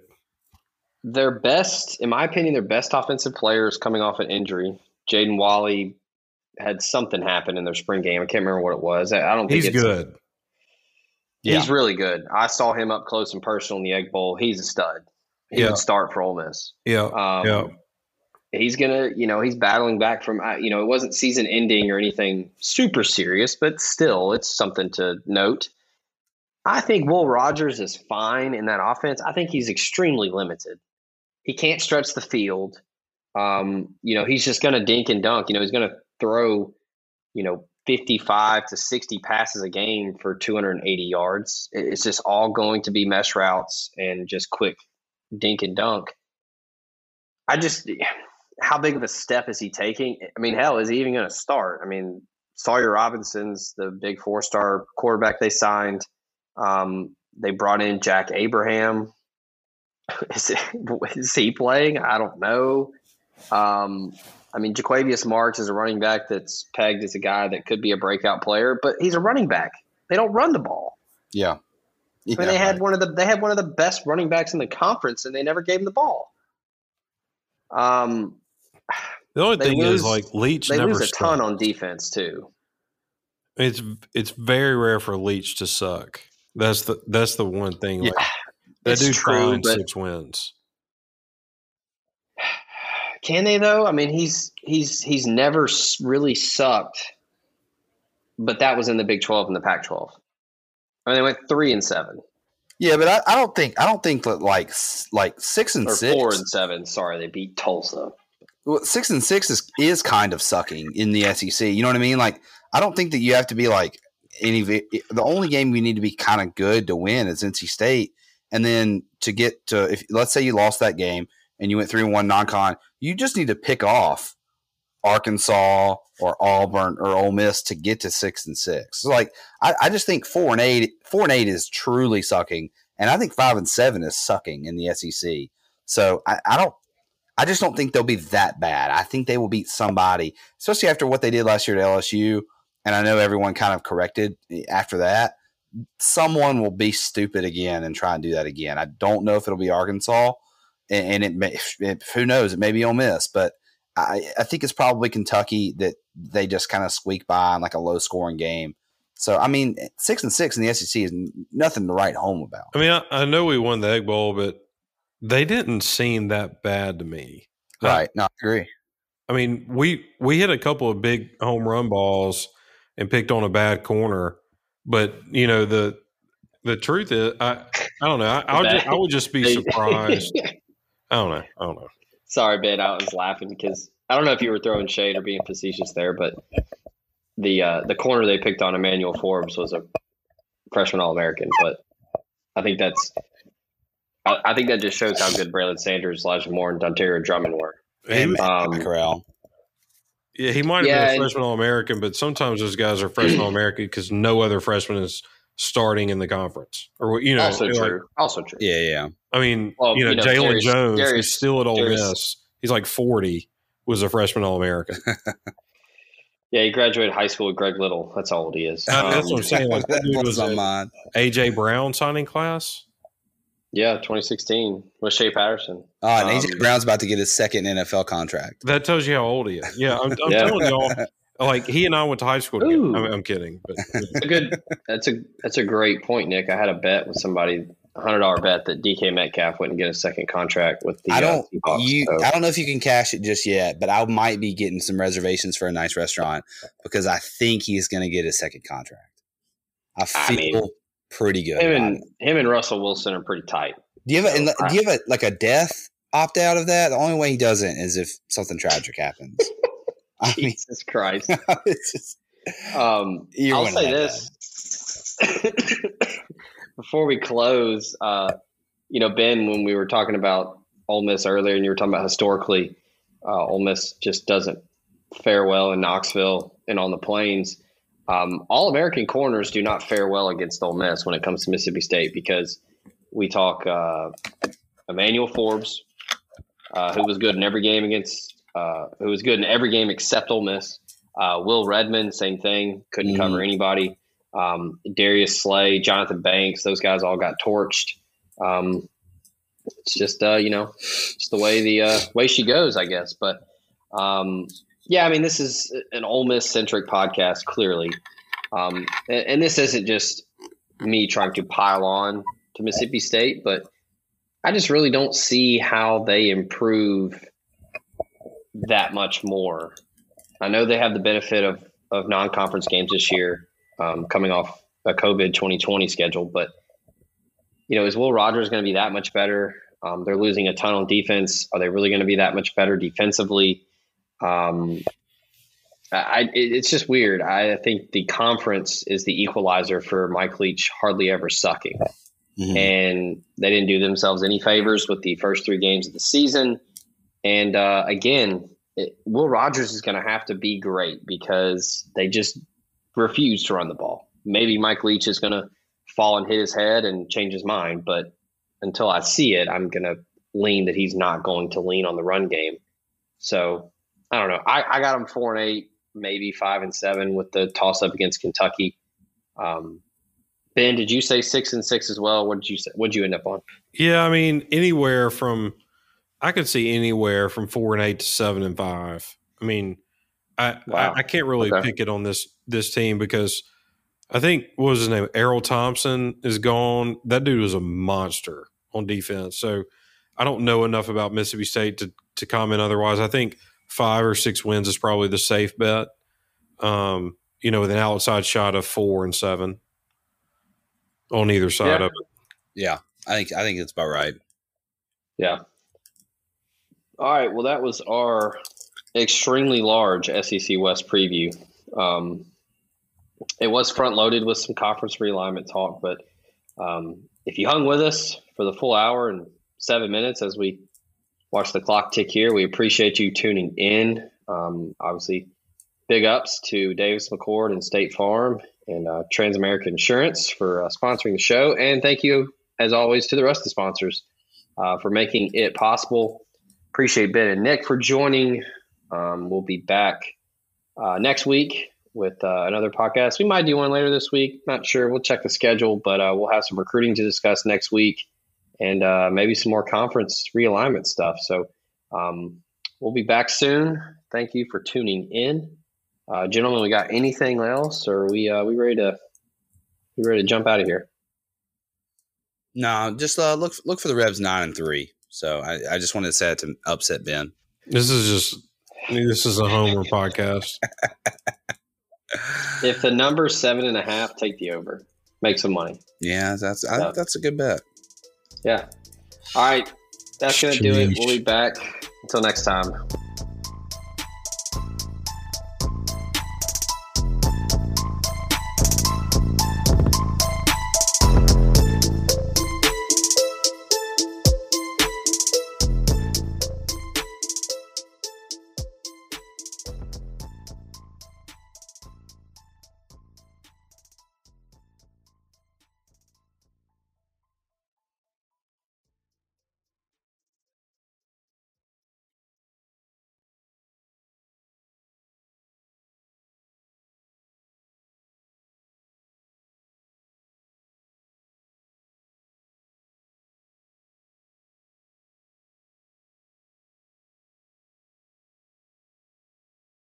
their best, in my opinion, their best offensive players coming off an injury. Jaden Walley had something happen in their spring game. I can't remember what it was. I I don't think He's it's, good. Yeah. He's really good. I saw him up close and personal in the Egg Bowl. He's a stud. He Yeah. would start for Ole Miss. Yeah. Um, Yeah. He's gonna, you know, he's battling back from, uh, you know, it wasn't season ending or anything super serious, but still, it's something to note. I think Will Rogers is fine in that offense. I think he's extremely limited. He can't stretch the field. Um, you know, he's just gonna dink and dunk. You know, he's gonna throw, you know, 55 to 60 passes a game for 280 yards. It's just all going to be mesh routes and just quick dink and dunk. I just, how big of a step is he taking? I mean, hell, is he even going to start? I mean, Sawyer Robinson's the big four star quarterback they signed. Um, they brought in Jack Abraham. Is, it, is he playing? I don't know. Um, I mean, Jo'quavious Marks is a running back that's pegged as a guy that could be a breakout player, but he's a running back. They don't run the ball. Yeah. I mean, they had one of the they had one of the best running backs in the conference, and they never gave him the ball. Um, The only thing lose- is like Leach they never lose a ton on defense too. It's it's very rare for Leach to suck. That's the that's the one thing. Like, that it's dude true, six wins. Can they though? I mean, he's he's he's never really sucked, but that was in the Big Twelve and the Pac twelve. I mean, they went three and seven Yeah, but I, I don't think I don't think that like like six and or six four and seven. Sorry, they beat Tulsa. well, six and six is is kind of sucking in the SEC. You know what I mean? Like I don't think that you have to be like any. The only game we need to be kind of good to win is NC State, and then to get to if let's say you lost that game and you went three and one non-con, you just need to pick off Arkansas or Auburn or Ole Miss to get to six and six. So like I, I just think four and eight, four and eight is truly sucking, and I think five and seven is sucking in the SEC. So I, I don't. I just don't think they'll be that bad. I think they will beat somebody, especially after what they did last year at LSU. And I know everyone kind of corrected after that. Someone will be stupid again and try and do that again. I don't know if it'll be Arkansas, and, and it may. It, who knows? It may be Ole Miss, but I, I think it's probably Kentucky that they just kind of squeak by in like a low scoring game. So I mean, six and six in the SEC is nothing to write home about. I mean, I, I know we won the Egg Bowl, but they didn't seem that bad to me. Right? No, I agree. I mean, we we hit a couple of big home run balls and picked on a bad corner, but you know the the truth is, I I don't know. I, I, would, just, I would just be surprised. I don't know. I don't know. Sorry, Ben. I was laughing because I don't know if you were throwing shade or being facetious there, but the uh, the corner they picked on Emmanuel Forbes was a freshman All American. But I think that's I, I think that just shows how good Braylon Sanders, Elijah Moore, and Dontario Drummond were. He, And Um, Corral. yeah, he might have Yeah, been a freshman All American, but sometimes those guys are freshman All American because no other freshman is starting in the conference, or you know, also like, true. Also true. Yeah, yeah. I mean, Well, you know, you know, Jalen Jones, Darius- he's still at Ole Darius- Miss. He's like forty. Was a freshman All American. Yeah, he graduated high school with Greg Little. That's all old he is. Uh, that's Um, what I'm saying. Like, that dude was on mine? AJ Brown signing class. yeah, 2016 with Shea Patterson. Oh, and AJ Um, Brown's about to get his second NFL contract. That tells you how old he is. Yeah, I'm, I'm Yeah. telling y'all. Like he and I went to high school I mean, I'm kidding, but That's a good. That's a that's a great point, Nick. I had a bet with somebody, a hundred dollar bet that DK Metcalf wouldn't get a second contract with the. I don't. Uh, you. so- I don't know if you can cash it just yet, but I might be getting some reservations for a nice restaurant because I think he's going to get a second contract. I I feel mean, pretty good. him and it. him and Russell Wilson are pretty tight. Do you have a? and I- Do you have a like a death opt out of that? The only way he doesn't is if something tragic happens. I mean, Jesus Christ. just, Um, I'll say this before we close. Uh, you know, Ben, when we were talking about Ole Miss earlier, and you were talking about historically, uh, Ole Miss just doesn't fare well in Knoxville and on the plains. Um, All American corners do not fare well against Ole Miss when it comes to Mississippi State because we talk uh, Emmanuel Forbes, uh, who was good in every game against, uh, who was good in every game except Ole Miss. Uh, Will Redmond, same thing, couldn't Mhm. cover anybody. Um, Darius Slay, Johnthan Banks, those guys all got torched. Um, it's just uh, you know, just the way the uh, way she goes, I guess. But um, yeah, I mean, this is an Ole Miss centric podcast, clearly, um, and, and this isn't just me trying to pile on to Mississippi State, but I just really don't see how they improve that much more. I know they have the benefit of, of non conference games this year, um, coming off a COVID 2020 schedule, but you know, is Will Rogers going to be that much better? Um, they're losing a ton on defense. Are they really going to be that much better defensively? Um, I, it's just weird. I think the conference is the equalizer for Mike Leach hardly ever sucking. Mm-hmm. And they didn't do themselves any favors with the first three games of the season. And uh, again, it, Will Rogers is going to have to be great because they just refuse to run the ball. Maybe Mike Leach is going to fall and hit his head and change his mind, but until I see it, I'm going to lean that he's not going to lean on the run game. So I don't know. I, I got him four and eight, maybe five and seven with the toss up against Kentucky. Um, Ben, did you say six and six as well? What did you say? What did you end up on? Yeah, I mean anywhere from I could see anywhere from four and eight to seven and five. I mean, I wow. I, I, can't really okay. pick it on this this team because I think what was his name? Erroll Thompson is gone. That dude was a monster on defense. So I don't know enough about Mississippi State to to comment otherwise. I think five or six wins is probably the safe bet. Um, you know, with an outside shot of four and seven on either side yeah. of it. Yeah, I think I think it's about right. Yeah. All right. Well, that was our extremely large SEC West preview. Um, it was front loaded with some conference realignment talk, but um, if you hung with us for the full hour and seven minutes as we watch the clock tick here, we appreciate you tuning in. Um, obviously, big ups to Davis McCord and State Farm and uh, Transamerica Insurance for uh, sponsoring the show. And thank you, as always, to the rest of the sponsors uh, for making it possible. Appreciate Ben and Nick for joining. Um, we'll be back uh, next week with uh, another podcast. We might do one later this week. Not sure. We'll check the schedule, but uh, we'll have some recruiting to discuss next week and uh, maybe some more conference realignment stuff. So um, we'll be back soon. Thank you for tuning in, uh, gentlemen. We got anything else, or we uh, we ready to we ready to jump out of here? No, just uh, look look for the Rebs nine and three. So I, I just wanted to say it to upset Ben. This is just this is a homer podcast. if the number's seven and a half, take the over. Make some money. Yeah, that's I, that's a good bet. Yeah. All right. That's going to do it. We'll be back. Until next time.